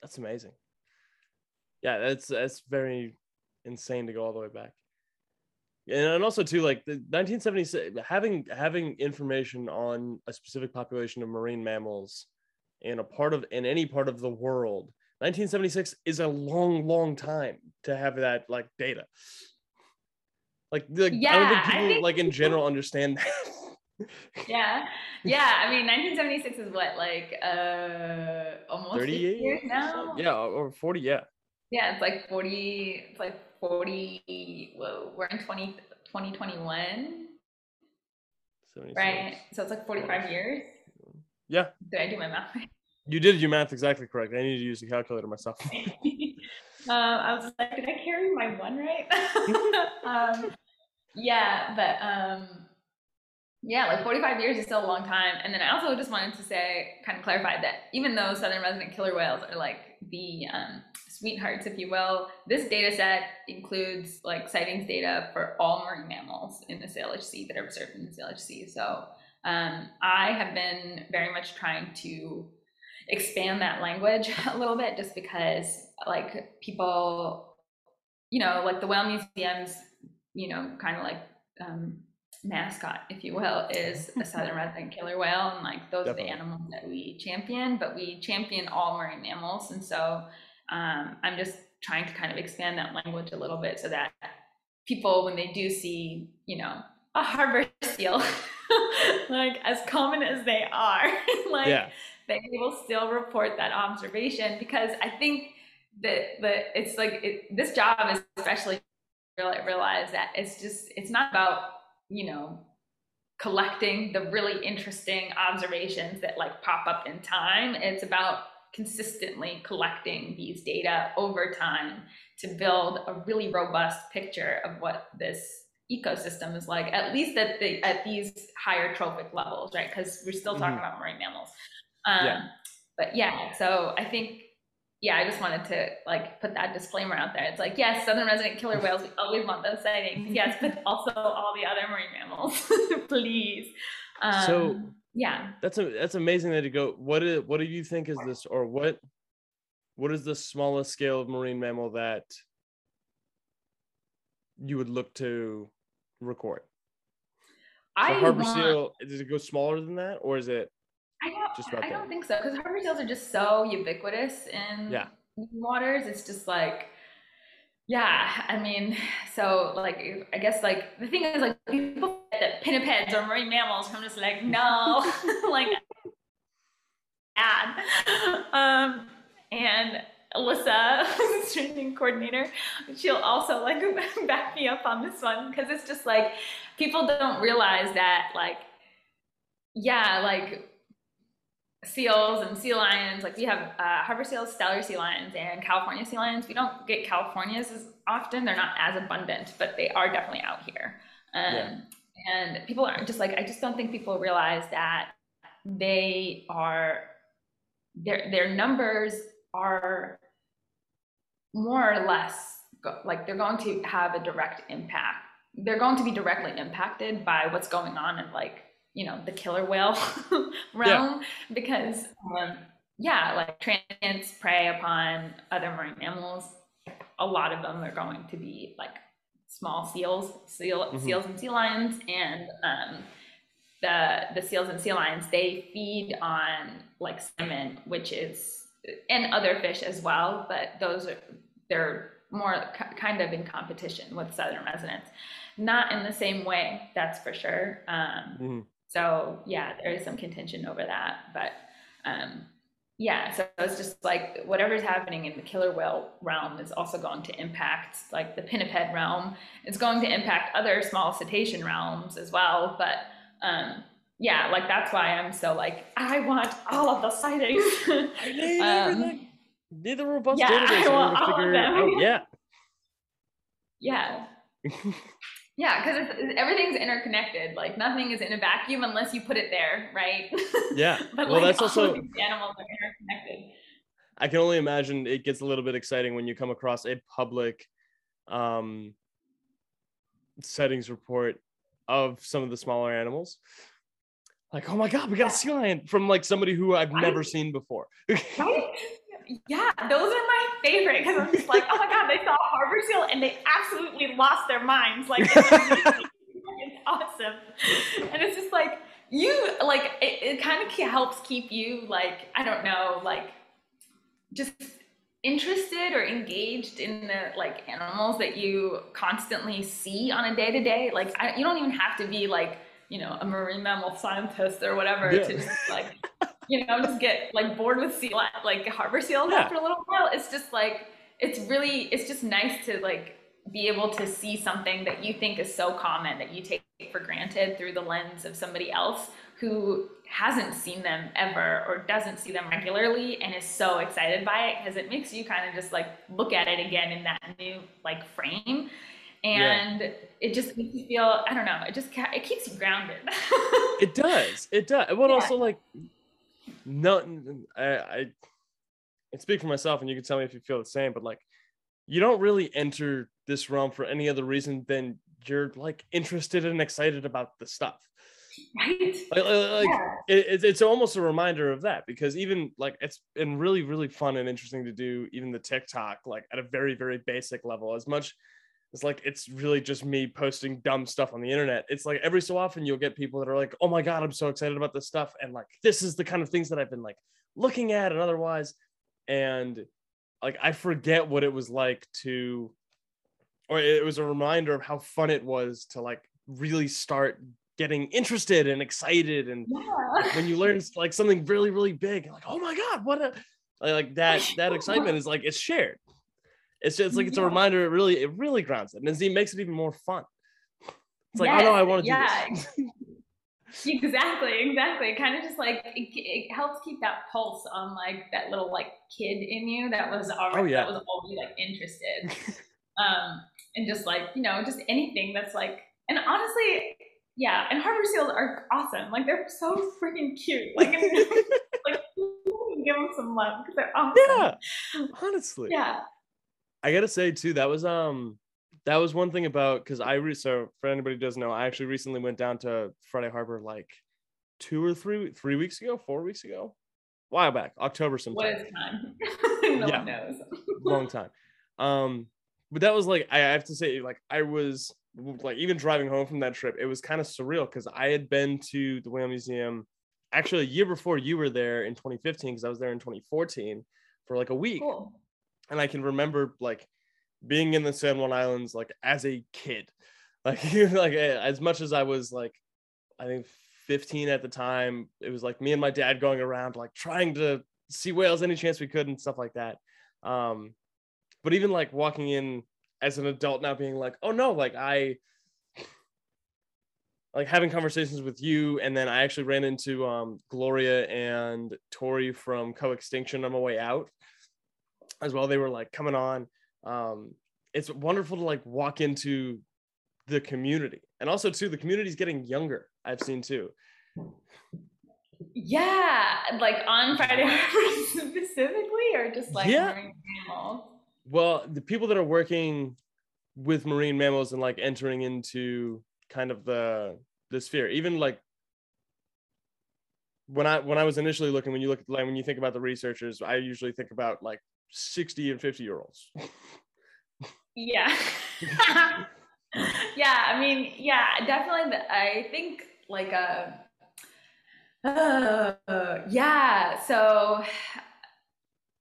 that's amazing yeah that's that's very insane to go all the way back. And also too like the 1976 having having information on a specific population of marine mammals in a part of in any part of the world 1976 is a long long time to have that like data. Like, like yeah, i don't think people think like in general understand that. Yeah yeah i mean 1976 is what like uh almost 38 years now? Yeah or 40 yeah yeah it's like 40 it's like 40 whoa we're in 20 2021 right so it's like 45 years. Yeah. Did i do my math? You did your math exactly correct. I need to use the calculator myself. Um, i was like did i carry my one right? Um, yeah but um yeah, like 45 years is still a long time. And then I also just wanted to say, kind of clarify that even though southern resident killer whales are like the um, sweethearts, if you will, this data set includes like sightings data for all marine mammals in the Salish Sea that are observed in the Salish Sea. So um, I have been very much trying to expand that language a little bit just because like people, you know, like the whale museums, you know, kind of like um, mascot, if you will, is a southern resident killer whale, and like those Definitely. are the animals that we champion. But we champion all marine mammals, and so um, I'm just trying to kind of expand that language a little bit so that people, when they do see, you know, a harbor seal, like as common as they are, like yeah. they will still report that observation because I think that that it's like it, this job is especially realize that it's just it's not about you know, collecting the really interesting observations that like pop up in time. It's about consistently collecting these data over time to build a really robust picture of what this ecosystem is like at least at the at these higher trophic levels right because we're still talking mm-hmm. about marine mammals um, yeah. but yeah so i think yeah, I just wanted to like put that disclaimer out there. It's like, yes, southern resident killer whales, we always want those sightings. Yes, but also all the other marine mammals, please. Um, so yeah, that's a that's amazing that you go. What is what do you think is this, or what what is the smallest scale of marine mammal that you would look to record? I harbor want... seal. Does it go smaller than that, or is it? I don't. I don't think so because harbor seals are just so ubiquitous in yeah. waters. It's just like, yeah. I mean, so like, I guess like the thing is like people that pinnipeds are marine mammals. I'm just like, no, like, bad. Um, and Alyssa, training coordinator, she'll also like back me up on this one because it's just like people don't realize that like, yeah, like seals and sea lions. Like we have uh, harbor seals, Steller sea lions, and California sea lions. We don't get Californias as often. They're not as abundant, but they are definitely out here. Um, yeah. And people are just like, I just don't think people realize that they are, their, their numbers are more or less go, like they're going to have a direct impact. They're going to be directly impacted by what's going on in like you know the killer whale realm yeah. because um, yeah like transients prey upon other marine mammals a lot of them are going to be like small seals seal, mm-hmm. seals and sea lions and um, the the seals and sea lions they feed on like salmon which is and other fish as well but those are they're more kind of in competition with Southern residents. Not in the same way, that's for sure. Um, mm-hmm. So yeah, there is some contention over that, but um, yeah, so it's just like whatever's happening in the killer whale realm is also going to impact like the pinniped realm. It's going to impact other small cetacean realms as well, but um, yeah, like that's why I'm so like I want all of the sightings. um, Need the robust yeah, database in order to figure out. Yeah. Yeah. yeah, because everything's interconnected. Like nothing is in a vacuum unless you put it there, right? Yeah. but well, like, that's also animals are interconnected. I can only imagine it gets a little bit exciting when you come across a public um, settings report of some of the smaller animals like, oh my god, we got a sea lion from like somebody who I've never seen before. right? Yeah, those are my favorite because I'm just like, oh my god, they saw harbor seal and they absolutely lost their minds. Like, it's, awesome, and it's just like you like it, it kind of helps keep you like I don't know like just interested or engaged in the like animals that you constantly see on a day to day. Like, I, you don't even have to be like you know, a marine mammal scientist or whatever yeah. to just like, you know, just get like bored with sea like harbor seals yeah. after a little while. It's just like, it's really, it's just nice to like be able to see something that you think is so common that you take for granted through the lens of somebody else who hasn't seen them ever or doesn't see them regularly and is so excited by it because it makes you kind of just like look at it again in that new like frame and yeah. it just makes you feel i don't know it just it keeps you grounded it does it does but yeah. also like no I, I I speak for myself and you can tell me if you feel the same but like you don't really enter this realm for any other reason than you're like interested and excited about the stuff right like, like yeah. it, it's almost a reminder of that because even like it's been really really fun and interesting to do even the tiktok like at a very very basic level as much it's like it's really just me posting dumb stuff on the internet. It's like every so often you'll get people that are like, "Oh my god, I'm so excited about this stuff," and like this is the kind of things that I've been like looking at and otherwise, and like I forget what it was like to, or it was a reminder of how fun it was to like really start getting interested and excited and yeah. when you learn like something really really big like oh my god what a like that that excitement is like it's shared it's just like it's a reminder. It really, it really grounds it, and it makes it even more fun. It's like, yes, oh no, I want to yeah. do this. exactly, exactly. Kind of just like it, it, helps keep that pulse on like that little like kid in you that was already oh, yeah. that was already like interested, um, and just like you know, just anything that's like, and honestly, yeah, and harbor seals are awesome. Like they're so freaking cute. Like, like give them some love because they're awesome. Yeah, honestly. Yeah. I gotta say too, that was um that was one thing about because I re- so for anybody who doesn't know, I actually recently went down to Friday Harbor like two or three three weeks ago, four weeks ago, a while back, October sometime. What is time? no yeah, one knows. long time. Um, but that was like I have to say, like I was like even driving home from that trip, it was kind of surreal because I had been to the Whale Museum actually a year before you were there in 2015 because I was there in 2014 for like a week. Cool and I can remember like being in the San Juan Islands like as a kid, like like as much as I was like, I think 15 at the time. It was like me and my dad going around like trying to see whales any chance we could and stuff like that. Um, but even like walking in as an adult now, being like, oh no, like I like having conversations with you and then i actually ran into um, gloria and tori from co-extinction on my way out as well. They were like coming on. Um, it's wonderful to like walk into the community, and also too, the community's getting younger. I've seen too. Yeah, like on Friday specifically, or just like yeah. Well, the people that are working with marine mammals and like entering into kind of the the sphere, even like when I when I was initially looking, when you look at like when you think about the researchers, I usually think about like 60 and 50 year olds. yeah. yeah, I mean, yeah, definitely. I think like a, uh, yeah. So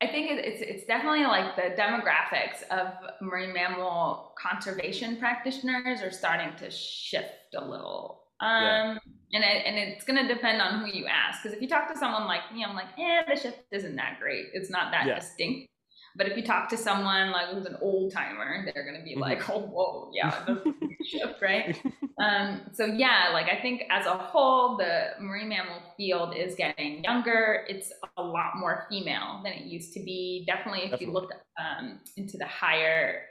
I think it's it's definitely like the demographics of marine mammal conservation practitioners are starting to shift a little. Um, yeah. and it, and it's going to depend on who you ask. Because if you talk to someone like me, I'm like, eh, the shift isn't that great. It's not that yeah. distinct. But if you talk to someone like who's an old timer, they're gonna be mm-hmm. like, "Oh, whoa, yeah, shift, right?" um, so yeah, like I think as a whole, the marine mammal field is getting younger. It's a lot more female than it used to be. Definitely, if Definitely. you look um, into the higher,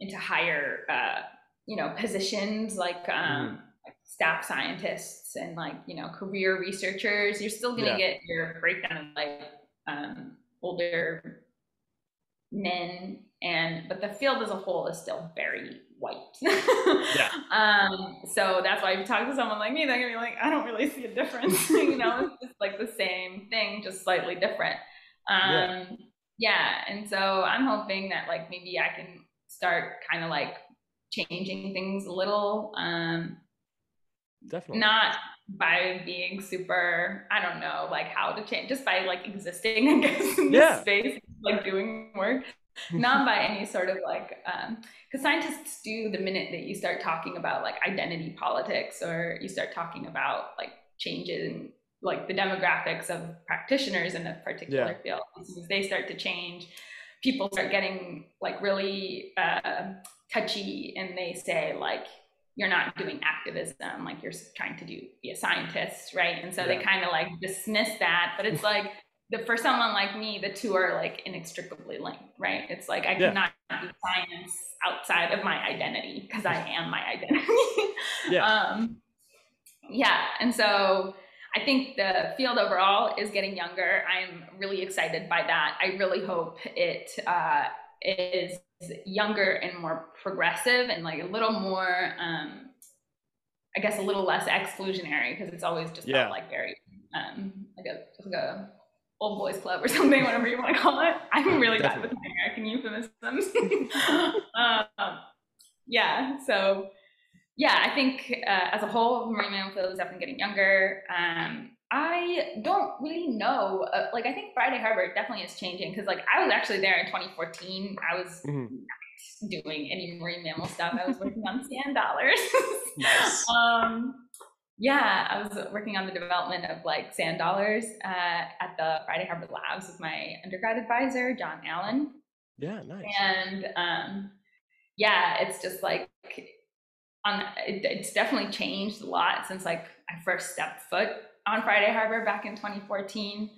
into higher, uh, you know, positions like. Um, mm-hmm staff scientists and like you know career researchers you're still going to yeah. get your breakdown of like um, older men and but the field as a whole is still very white yeah. um so that's why if you talk to someone like me they're gonna be like i don't really see a difference you know it's just like the same thing just slightly different um yeah. yeah and so i'm hoping that like maybe i can start kind of like changing things a little um definitely not by being super i don't know like how to change just by like existing i guess in this yeah. space like doing work not by any sort of like um because scientists do the minute that you start talking about like identity politics or you start talking about like changes in like the demographics of practitioners in a particular yeah. field as they start to change people start getting like really uh, touchy and they say like you're not doing activism like you're trying to do be a scientist right and so yeah. they kind of like dismiss that but it's like the, for someone like me the two are like inextricably linked right it's like i yeah. cannot do science outside of my identity because i am my identity yeah um yeah and so I think the field overall is getting younger. I'm really excited by that. I really hope it uh, is younger and more progressive and like a little more um i guess a little less exclusionary because it's always just yeah. felt like very um like a like a old boys club or something whatever you want to call it i'm really bad with american euphemisms um, yeah so yeah i think uh, as a whole marine mammal field is definitely getting younger um I don't really know. Uh, like, I think Friday Harbor definitely is changing because, like, I was actually there in 2014. I was mm-hmm. not doing any marine mammal stuff. I was working on sand dollars. nice. Um, yeah, I was working on the development of like sand dollars uh, at the Friday Harbor Labs with my undergrad advisor, John Allen. Yeah, nice. And um, yeah, it's just like on it, it's definitely changed a lot since like I first stepped foot on Friday Harbor back in 2014.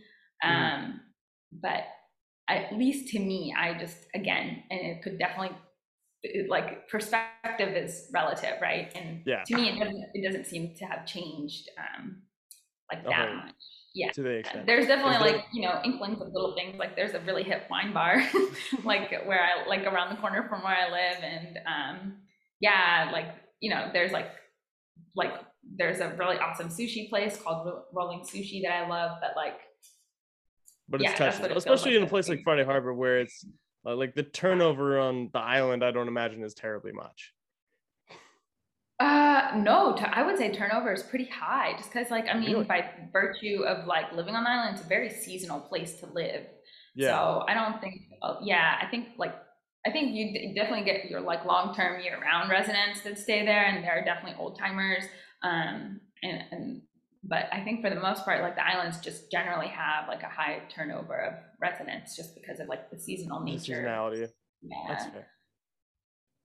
Mm-hmm. Um, but at least to me, I just again, and it could definitely like perspective is relative, right? And yeah. to me, it doesn't it doesn't seem to have changed um, like that oh, much. Yeah, to the extent. there's definitely like you know inklings of little things. Like there's a really hip wine bar, like where I like around the corner from where I live, and um, yeah, like you know, there's like like there's a really awesome sushi place called Rolling Sushi that I love. But like, but it's yeah, touching, it especially like in a place like Friday Harbor where it's uh, like the turnover on the island. I don't imagine is terribly much. Uh, no, I would say turnover is pretty high, just because like I mean, really? by virtue of like living on the island, it's a very seasonal place to live. Yeah. So I don't think. Uh, yeah, I think like I think you definitely get your like long term year round residents that stay there, and there are definitely old timers. Um, and, and but I think for the most part, like the islands just generally have like a high turnover of residents just because of like the seasonal nature. The seasonality. Yeah. That's fair.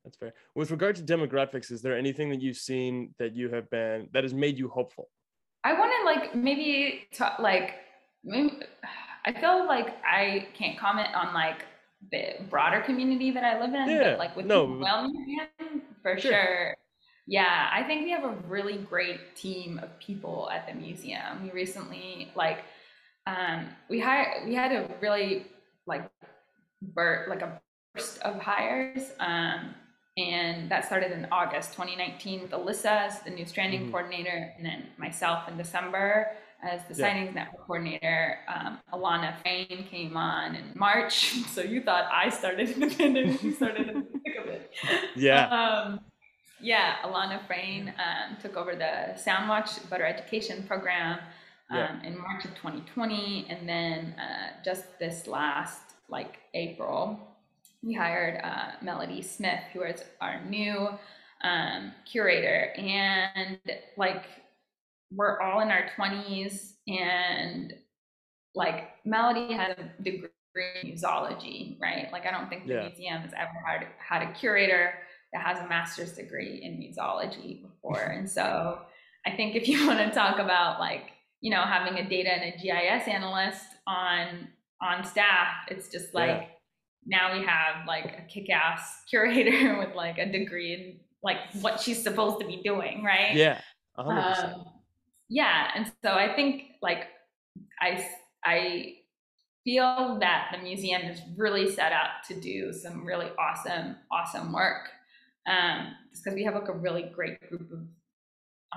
That's fair. With regard to demographics, is there anything that you've seen that you have been that has made you hopeful? I want to like maybe talk like maybe I feel like I can't comment on like the broader community that I live in, yeah, but like with no, well for sure. sure yeah, I think we have a really great team of people at the museum. We recently like um, we hired we had a really like bur- like a burst of hires. Um, and that started in August 2019 with Alyssa as the new stranding mm-hmm. coordinator, and then myself in December as the yeah. sightings network coordinator. Um, Alana Frayne came on in March, so you thought I started in the pandemic, you started in the thick of it. Yeah. Um, yeah, Alana Frayne um, took over the Soundwatch Boater Education Program. yeah. um, in March of 2020. And then uh, just this last, like April, we hired uh, Melody Smith, who is our new um, curator. And like, we're all in our 20s, and like, Melody has a degree in museology, right? Like, I don't think the yeah. museum has ever had, had a curator that has a master's degree in museology before. and so I think if you want to talk about like, you know, having a data and a GIS analyst on on staff, it's just like yeah. now we have like a kick-ass curator with like a degree in like what she's supposed to be doing, right? Yeah. Um, yeah, and so I think like I I feel that the museum is really set up to do some really awesome awesome work um, just because we have like a really great group of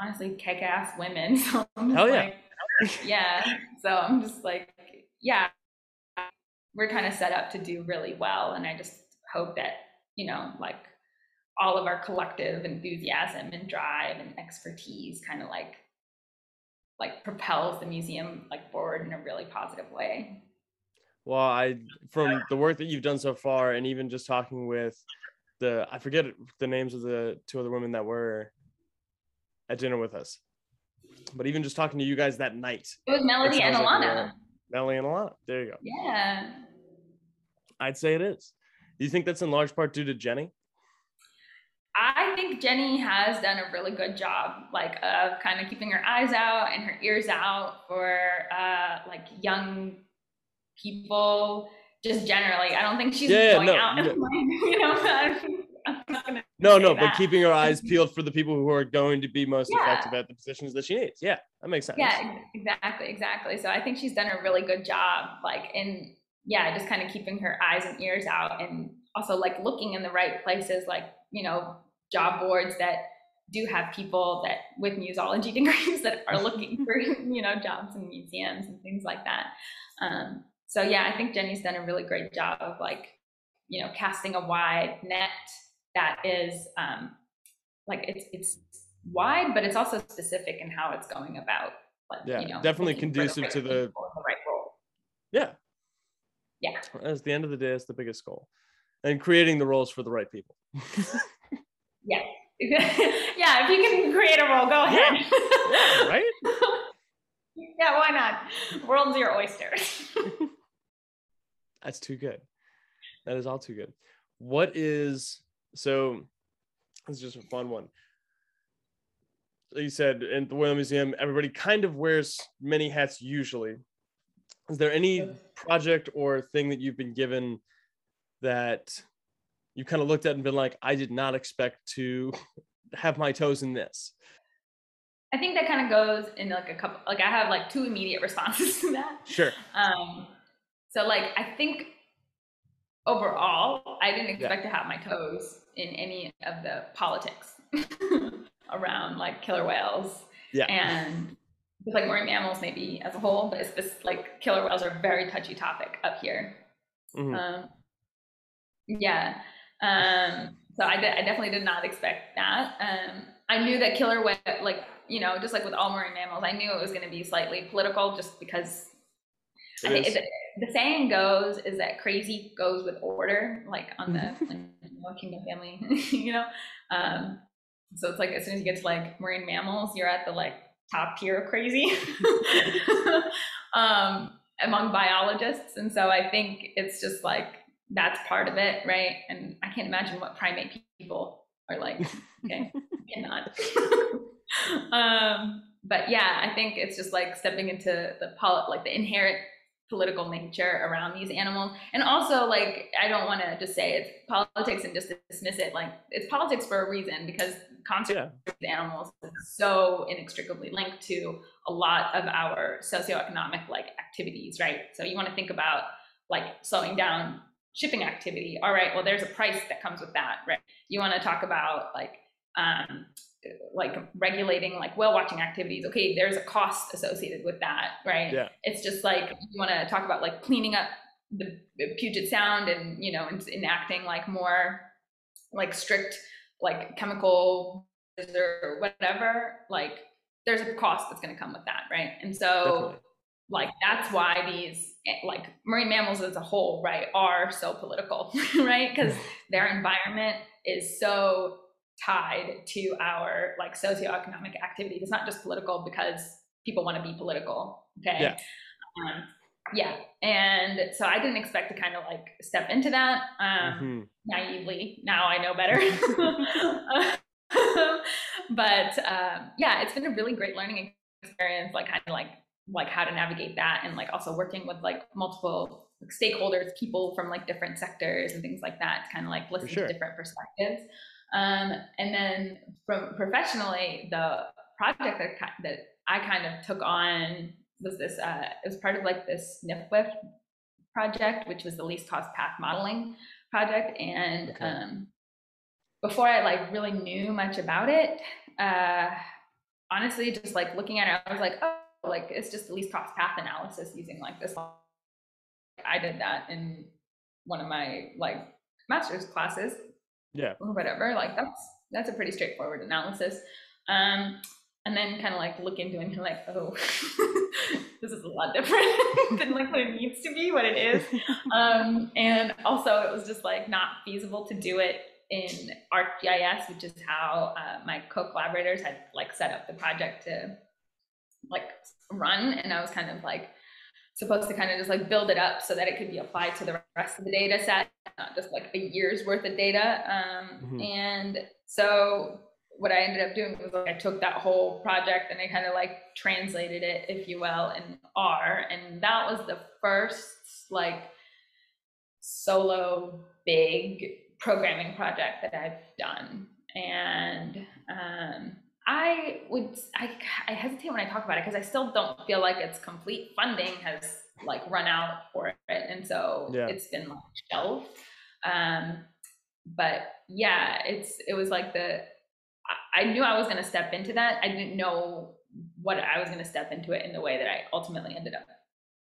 honestly kick-ass women. So Hell yeah. Like, yeah. So I'm just like, yeah, we're kind of set up to do really well. And I just hope that, you know, like all of our collective enthusiasm and drive and expertise kind of like like propels the museum like forward in a really positive way. Well, I from the work that you've done so far and even just talking with the I forget the names of the two other women that were at dinner with us. But even just talking to you guys that night. It was Melody and Alana. Like Melody and Alana. There you go. Yeah. I'd say it is. Do you think that's in large part due to Jenny? I think Jenny has done a really good job, like of kind of keeping her eyes out and her ears out for uh, like young people just generally. I don't think she's yeah, going no, out no. you know, no, no, that. but keeping her eyes peeled for the people who are going to be most yeah. effective at the positions that she needs. Yeah, that makes sense. Yeah, exactly, exactly. So I think she's done a really good job, like in yeah, just kind of keeping her eyes and ears out, and also like looking in the right places, like you know, job boards that do have people that with museology degrees that are looking for you know jobs in museums and things like that. Um, so yeah, I think Jenny's done a really great job of like, you know, casting a wide net that is um, like it's it's wide, but it's also specific in how it's going about. Like, yeah, you know, definitely conducive to the, the right role. Yeah. Yeah. At the end of the day, it's the biggest goal, and creating the roles for the right people. yeah. yeah, if you can create a role, go ahead. Yeah, right? yeah, why not? World's your oyster. That's too good. That is all too good. What is so? It's just a fun one. you said in the Whale Museum, everybody kind of wears many hats usually. Is there any project or thing that you've been given that you kind of looked at and been like, I did not expect to have my toes in this? I think that kind of goes in like a couple, like I have like two immediate responses to that. Sure. Um, so like I think overall, I didn't expect yeah. to have my toes in any of the politics around like killer whales. Yeah. And with like marine mammals maybe as a whole, but it's this like killer whales are a very touchy topic up here. Mm-hmm. Um, yeah. Um, so I, I definitely did not expect that. Um, I knew that killer whale, like, you know, just like with all marine mammals, I knew it was going to be slightly political just because I think the saying goes is that crazy goes with order, like on the like, Kingdom family, you know. Um, so it's like as soon as you get to like marine mammals, you're at the like top tier of crazy um, among biologists, and so I think it's just like that's part of it, right? And I can't imagine what primate people are like. Okay, cannot. um, but yeah, I think it's just like stepping into the pol- like the inherent political nature around these animals. And also like i don't want to just say it's politics and just dismiss it like it's politics for a reason because conservation yeah. animals is so inextricably linked to a lot of our socioeconomic like activities right? So you want to think about like slowing down shipping activity. All right well there's a price that comes with that right? You want to talk about like um, like regulating like whale watching activities okay there's a cost associated with that right yeah it's just like you want to talk about like cleaning up the, puget sound and you know enacting like more like strict like chemical or whatever like there's a cost that's going to come with that, right? And so, Definitely. like, that's why these, eh, like, marine mammals as a whole, right, are so political, right? Because their environment is so tied to our like socioeconomic activity. It's not just political because people want to be political. Okay. Yeah. Um, yeah. And so I didn't expect to kind of like step into that um, mm-hmm. naively. Now I know better. but um, yeah, it's been a really great learning experience, like kind of like like how to navigate that and like also working with like multiple stakeholders, people from like different sectors and things like that to kind of like listen sure. to different perspectives. Um, and then from professionally, the project that, that I kind of took on was this, uh, it was part of like this NFWF project, which was the least cost path modeling project. And okay. um, before I like really knew much about it, uh, honestly, just like looking at it, I was like, oh, like it's just the least cost path analysis using like this. I did that in one of my like master's classes yeah. or whatever like that's that's a pretty straightforward analysis. Um and then kind of like look into it and you're like oh this is a lot different than like what it needs to be what it is. Um and also it was just like not feasible to do it in ArcGIS, which is how uh, my co-collaborators had like set up the project to like run. And i was kind of like supposed to kind of just like build it up so that it could be applied to the rest of the data set, not just like a year's worth of data. Um, mm-hmm. And so what I ended up doing was like I took that whole project and I kind of like translated it, if you will, in R. And that was the first like solo big programming project that I've done. And um, I would I, I hesitate when I talk about it because I still don't feel like it's complete. Funding has like run out for it, and so yeah. it's been like shelved. Um, but yeah, it's it was like the I, knew I was going to step into that. I didn't know what I was going to step into it in the way that I ultimately ended up.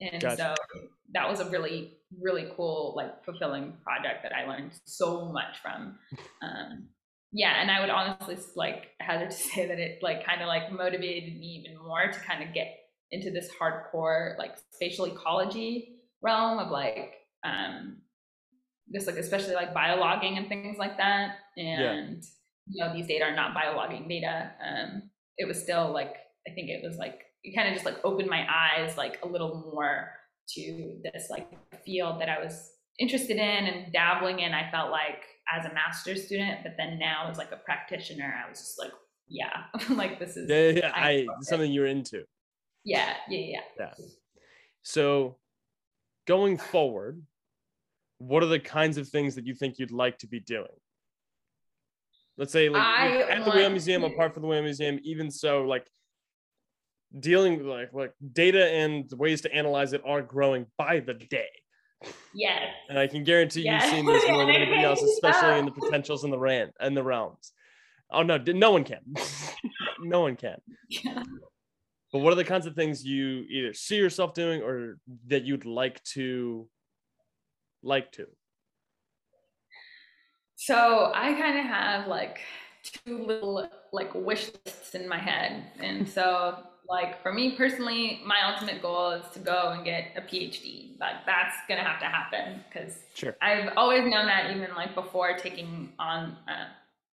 And gotcha. so that was a really really cool like fulfilling project that I learned so much from. Um, yeah and i would honestly like hazard to say that it like kind of like motivated me even more to kind of get into this hardcore like spatial ecology realm of like um just like especially like biologging and things like that. And yeah. you know these data are not biologging data. Um it was still like i think it was like it kind of just like opened my eyes like a little more to this like field that i was interested in and dabbling in. I felt like as a master's student, but then now as like a practitioner, I was just like, yeah, like this is yeah, yeah, I, I something you're into. Yeah, yeah, yeah. Yeah. So going forward, what are the kinds of things that you think you'd like to be doing? Let's say like I at the Whale Museum, apart from the Whale Museum, even so, like dealing with like like data and ways to analyze it are growing by the day. Yes. And I can guarantee yes. you've seen this more than anybody else, especially in the potentials in the ran and the realms. Oh no, no one can. no one can. Yeah. But what are the kinds of things you either see yourself doing or that you'd like to like to? So I kind of have like two little like wish lists in my head. And so like for me personally, my ultimate goal is to go and get a PhD. Like that's gonna have to happen because sure. I've always known that even like before taking on uh,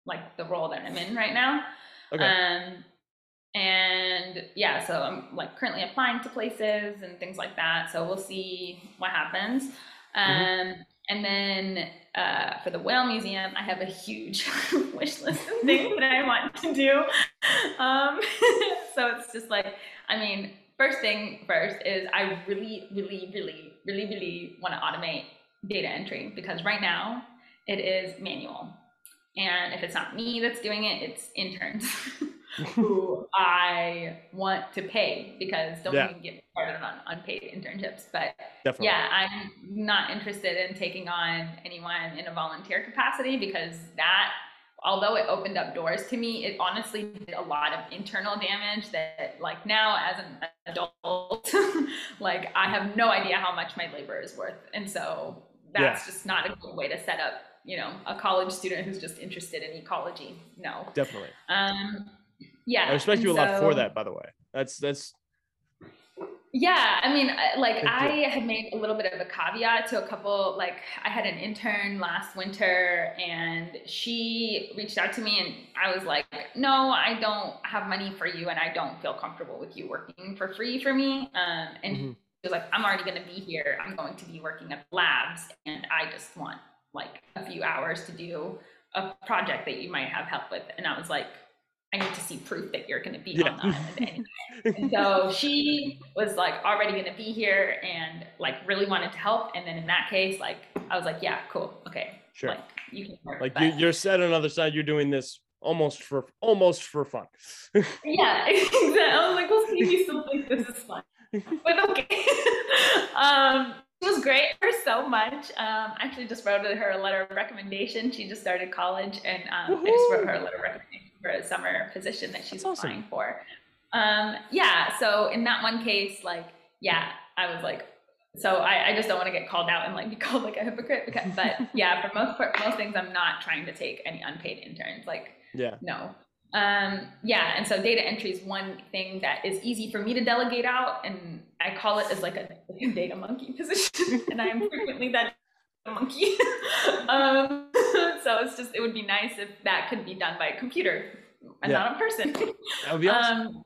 like the role that I'm in right now. Okay. Um, and yeah, so I'm like currently applying to places and things like that. So we'll see what happens. Mm-hmm. Um, mm-hmm. And then uh, for the whale museum, I have a huge wish list of things that I want to do. Um, so it's just like, I mean, first thing first is I really, really, really, really, really want to automate data entry because right now it is manual. And if it's not me that's doing it, it's interns who I want to pay because don't yeah. even get started on unpaid internships. But Definitely. yeah, I'm not interested in taking on anyone in a volunteer capacity because that, although it opened up doors to me, it honestly did a lot of internal damage that like now as an adult, like I have no idea how much my labor is worth. And so that's yeah. just not a good way to set up you know a college student who's just interested in ecology no definitely um yeah I respect and you a lot for that, by the way. That's that's Yeah, I mean, like I had made a little bit of a caveat to a couple. Like I had an intern last winter, and she reached out to me, and I was like, "No, I don't have money for you, and I don't feel comfortable with you working for free for me." Um, and Mhm. she was like, "I'm already going to be here. I'm going to be working at labs, and I just want like a few hours to do a project that you might have help with." And I was like, "I need to see proof that you're going to be Yeah. on the island anyway." And so she was like already going to be here and like really wanted to help. And then in that case, like I was like, yeah, cool, okay, sure. like you can. Like you, you're set on the other side. You're doing this almost for almost for fun. yeah, exactly. I was like, well, Stevie still thinks this is fun, but okay. um, it was great for so much. Um, I actually just wrote her a letter of recommendation. She just started college, and um, I just wrote her a letter of recommendation for a summer position that she's That's awesome. applying for. Um, yeah, so in that one case, like, yeah, I was like, so I, I just don't want to get called out and like be called like a hypocrite. Because, but yeah, for most part, most things, I'm not trying to take any unpaid interns. Like, yeah. no. Um, yeah, and so data entry is one thing that is easy for me to delegate out, and I call it as like a, data monkey position, and I am frequently that monkey. um, so it's just it would be nice if that could be done by a computer and Yeah. not a person. That would be awesome. Um,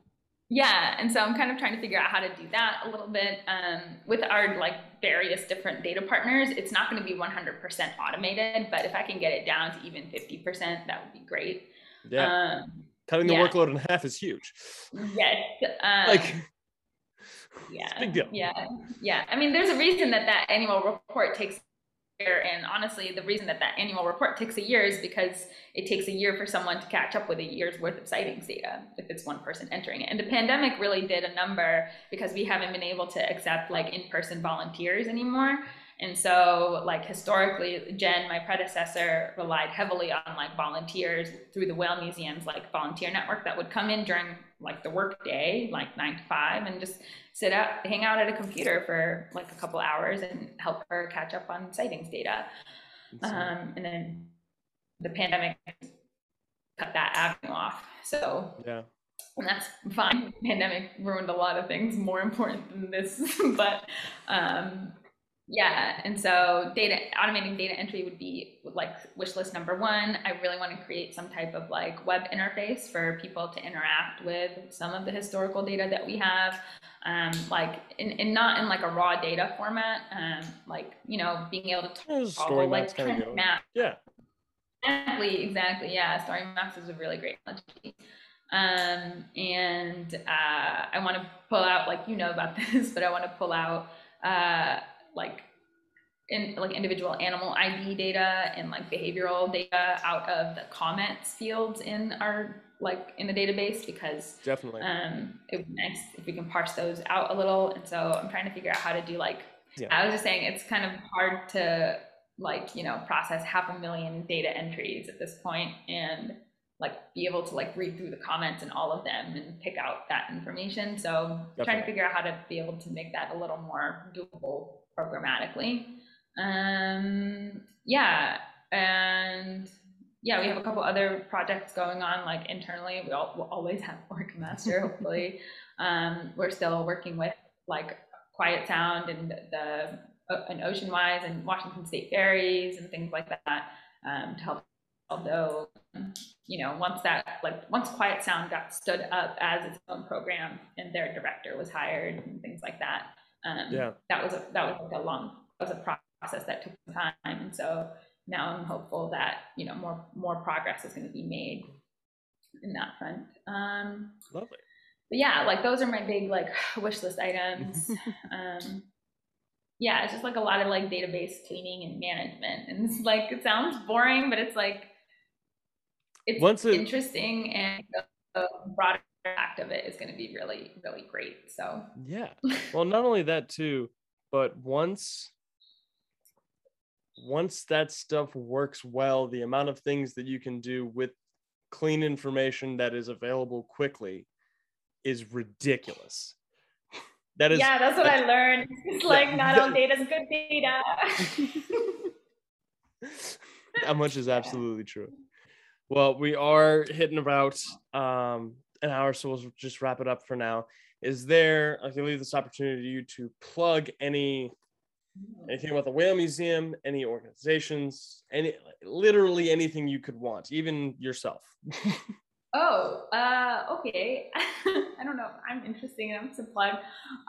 yeah, and so I'm kind of trying to figure out how to do that a little bit. Um, with our like various different data partners, it's not going to be 100% automated, but if I can get it down to even 50%, that would be great. Yeah. Um, Cutting the yeah. workload in half is huge. yes. Um, Like yeah, it's a big deal. yeah, yeah. I mean, there's a reason that that annual report takes a year, and honestly, the reason that that annual report takes a year is because it takes a year for someone to catch up with a year's worth of sightings data if it's one person entering it. And the pandemic really did a number because we haven't been able to accept like in-person volunteers anymore. And so, like historically, Jen, my predecessor, relied heavily on like volunteers through the whale museums, like volunteer network that would come in during like the work day, like nine to five, and just sit out, hang out at a computer for like a couple hours and help her catch up on sightings data. Um, and then the pandemic cut that avenue off. So yeah. and that's fine. Pandemic ruined a lot of things more important than this, but um, yeah. And so data automating data entry would be like wish list number one. I really want to create some type of like web interface for people to interact with some of the historical data that we have. Um, like in, in not in like a raw data format, um, like you know being able to Yeah, toggle like map's kind of trend map Yeah. Exactly, exactly. Yeah, Story Maps is a really great technology. Um, and uh, I want to pull out, like you know about this, but I want to pull out uh, like in like individual animal ID data and like behavioral data out of the comments fields in our like in the database because Definitely. um, it would be nice if we can parse those out a little. And so I'm trying to figure out how to do like, Yeah. I was just saying it's kind of hard to like, you know, process half a million data entries at this point and like be able to like read through the comments and all of them and pick out that information. So I'm trying to figure out how to be able to make that a little more doable programmatically. Um, yeah. And yeah, we have a couple other projects going on like internally. We all, we'll always have Orca Master, hopefully. Um, we're still working with like Quiet Sound and the uh, and Ocean Wise and Washington State Ferries and things like that um, to help. Although, you know, once that like once Quiet Sound got stood up as its own program and their director was hired and things like that, um, Yeah. that was a that was like a long that was a process that took some time. And so now I'm hopeful that you know more more progress is going to be made in that front. Um, Lovely. but yeah, like those are my big like wish list items. um, yeah, it's just like a lot of like database cleaning and management, and it's like it sounds boring, but it's like it's Once it- interesting, and the broader impact of it is going to be really really great. So Yeah. Well, not only that too, but once once that stuff works well, the amount of things that you can do with clean information that is available quickly is ridiculous. That is yeah, that's what I learned. It's like not that- all data is good data. that much is absolutely true. Well, we are hitting about um, an hour, so we'll just wrap it up for now. Is there? I can leave this opportunity to you to plug any anything about the whale museum any organizations any literally anything you could want even yourself oh uh okay. I don't know. I'm interesting to plug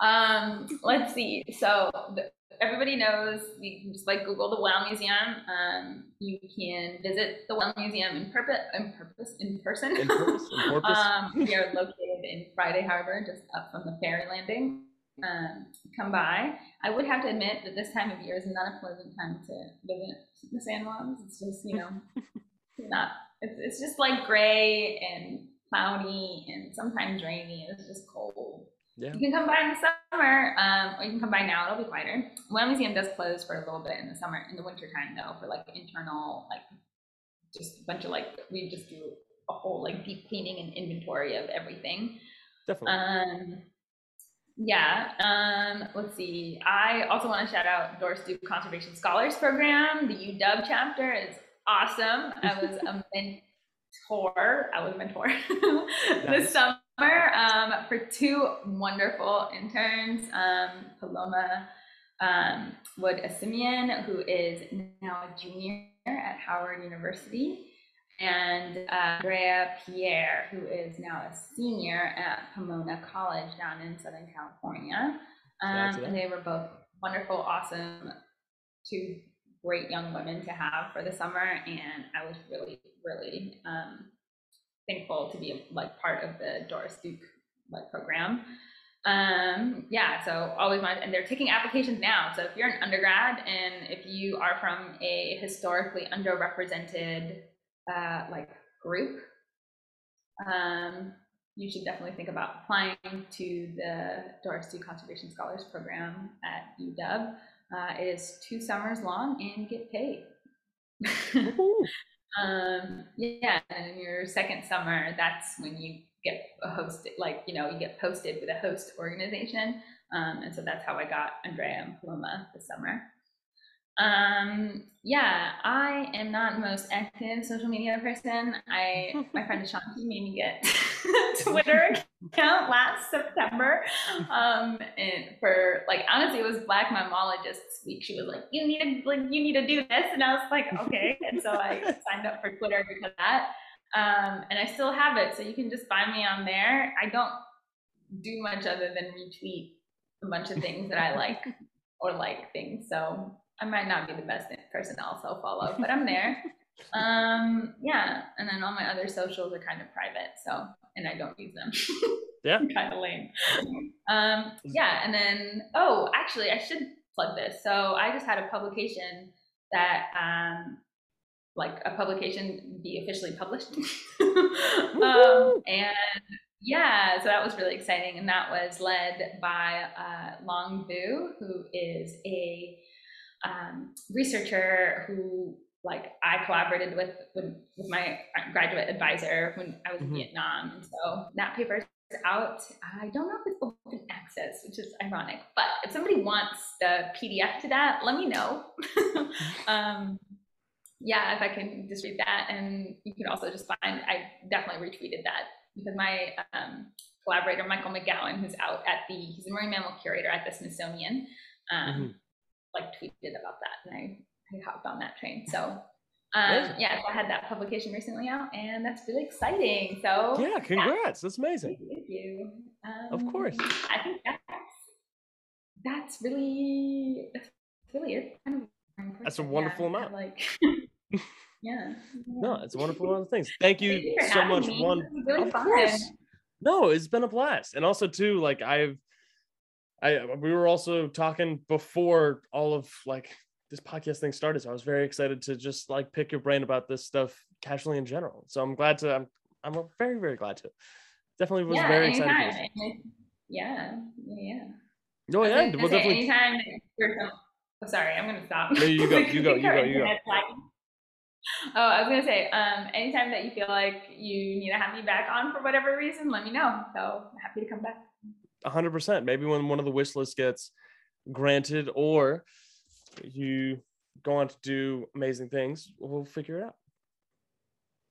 um let's see. So the, everybody knows you can just like google the whale museum. Um you can visit the whale museum in purpose in purpose in person. In purpose, in purpose. um we are located in friday harbor just up from the ferry landing. Um, come by. I would have to admit that this time of year is not a pleasant time to visit the San Juans. It's just, you know, not, it's, it's just like gray and cloudy and sometimes rainy. It's just cold. Yeah. You can come by in the summer, um, or you can come by now. It'll be quieter. Whale Museum does close for a little bit in the summer, in the winter time though, for like internal, like just a bunch of like we just do a whole like deep cleaning and inventory of everything. Definitely. Um, yeah. Um, let's see. I also want to shout out Doris Duke Conservation Scholars Program. The UW chapter is awesome. I was a mentor. I was a mentor this summer um, for two wonderful interns, um, Paloma um, Wood Asimian, who is now a junior at Howard University, and uh, Andrea Pierre, who is now a senior at Pomona College down in Southern California. Um, and they were both wonderful, awesome, two great young women to have for the summer. And I was really, really um, thankful to be like part of the Doris Duke like program. Um, yeah, so always want, and they're taking applications now. So if you're an undergrad and if you are from a historically underrepresented uh, like group, um, you should definitely think about applying to the Doris Duke Conservation Scholars Program at UW. Uh, it is two summers long and get paid. um, yeah, and in your second summer, that's when you get a host, like, you know, you get posted with a host organization. Um, and so that's how I got Andrea and Paloma this summer. Um, yeah, I am not the most active social media person. I my friend Ashanti made me get Twitter account last September. Um, and for like honestly, it was Black Mammalogists Week. She was like, "You need to like you need to do this," and I was like, "Okay." And so I signed up for Twitter because of that. Um, and I still have it, so you can just find me on there. I don't do much other than retweet a bunch of things that I like or like things. So I might not be the best person to also follow, but I'm there. um, yeah, and then all my other socials are kind of private, so and I don't use them. Yeah, kind of lame. Um, yeah, and then oh, actually, I should plug this. So I just had a publication that um, like a publication be officially published. um, and yeah, so that was really exciting. And that was led by uh, Long Vu, who is a um, researcher who like I collaborated with, with, with my graduate advisor when I was mm-hmm. in Vietnam, and so that paper is out. I don't know if it's open access, which is ironic, but if somebody wants the PDF to that, let me know. um, yeah, if I can just read that, and you can also just find. I definitely retweeted that because my um, collaborator Michael McGowen, who's out at the he's a marine mammal curator at the Smithsonian. Um, mm-hmm like tweeted about that and I, I hopped on that train. So um, yeah, so I had that publication recently out, and that's really exciting. So yeah, congrats! That's amazing. Thank you. Um, of course. I think that's that's really that's really it. Kind of that's a wonderful yeah, amount. Like yeah. No, it's a wonderful amount of things. Thank you, you so much. Me. One, really of fun. course. No, it's been a blast, and also too, like I've I we were also talking before all of like this podcast thing started. So I was very excited to just like pick your brain about this stuff casually in general. So I'm glad to I'm I'm very, very glad to. Definitely was yeah, very anytime. excited. Yeah, yeah. No, Oh yeah, well definitely. Anytime oh, sorry, I'm gonna stop. No, you go, you go, you go, you go. Oh, I was gonna say, um, anytime that you feel like you need to have me back on for whatever reason, let me know. So I'm happy to come back. 100%. Maybe when one of the wish lists gets granted or you go on to do amazing things, we'll figure it out.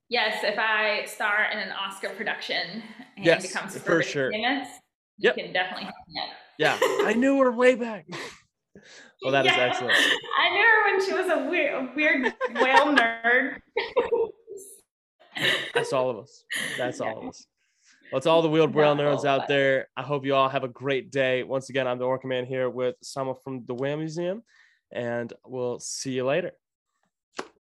Yes, if I star in an Oscar production and Yes, become for super sure. famous, Yep. you can definitely hit me up. Yeah, I knew her way back. well, that is Yeah. excellent. I knew her when she was a weird, a weird whale nerd. That's all of us. That's all of us. Well, to all the Wheeled Not nerds out there, I hope you all have a great day. Once again, I'm the Orca Man here with Salma from the Whale Museum, and we'll see you later.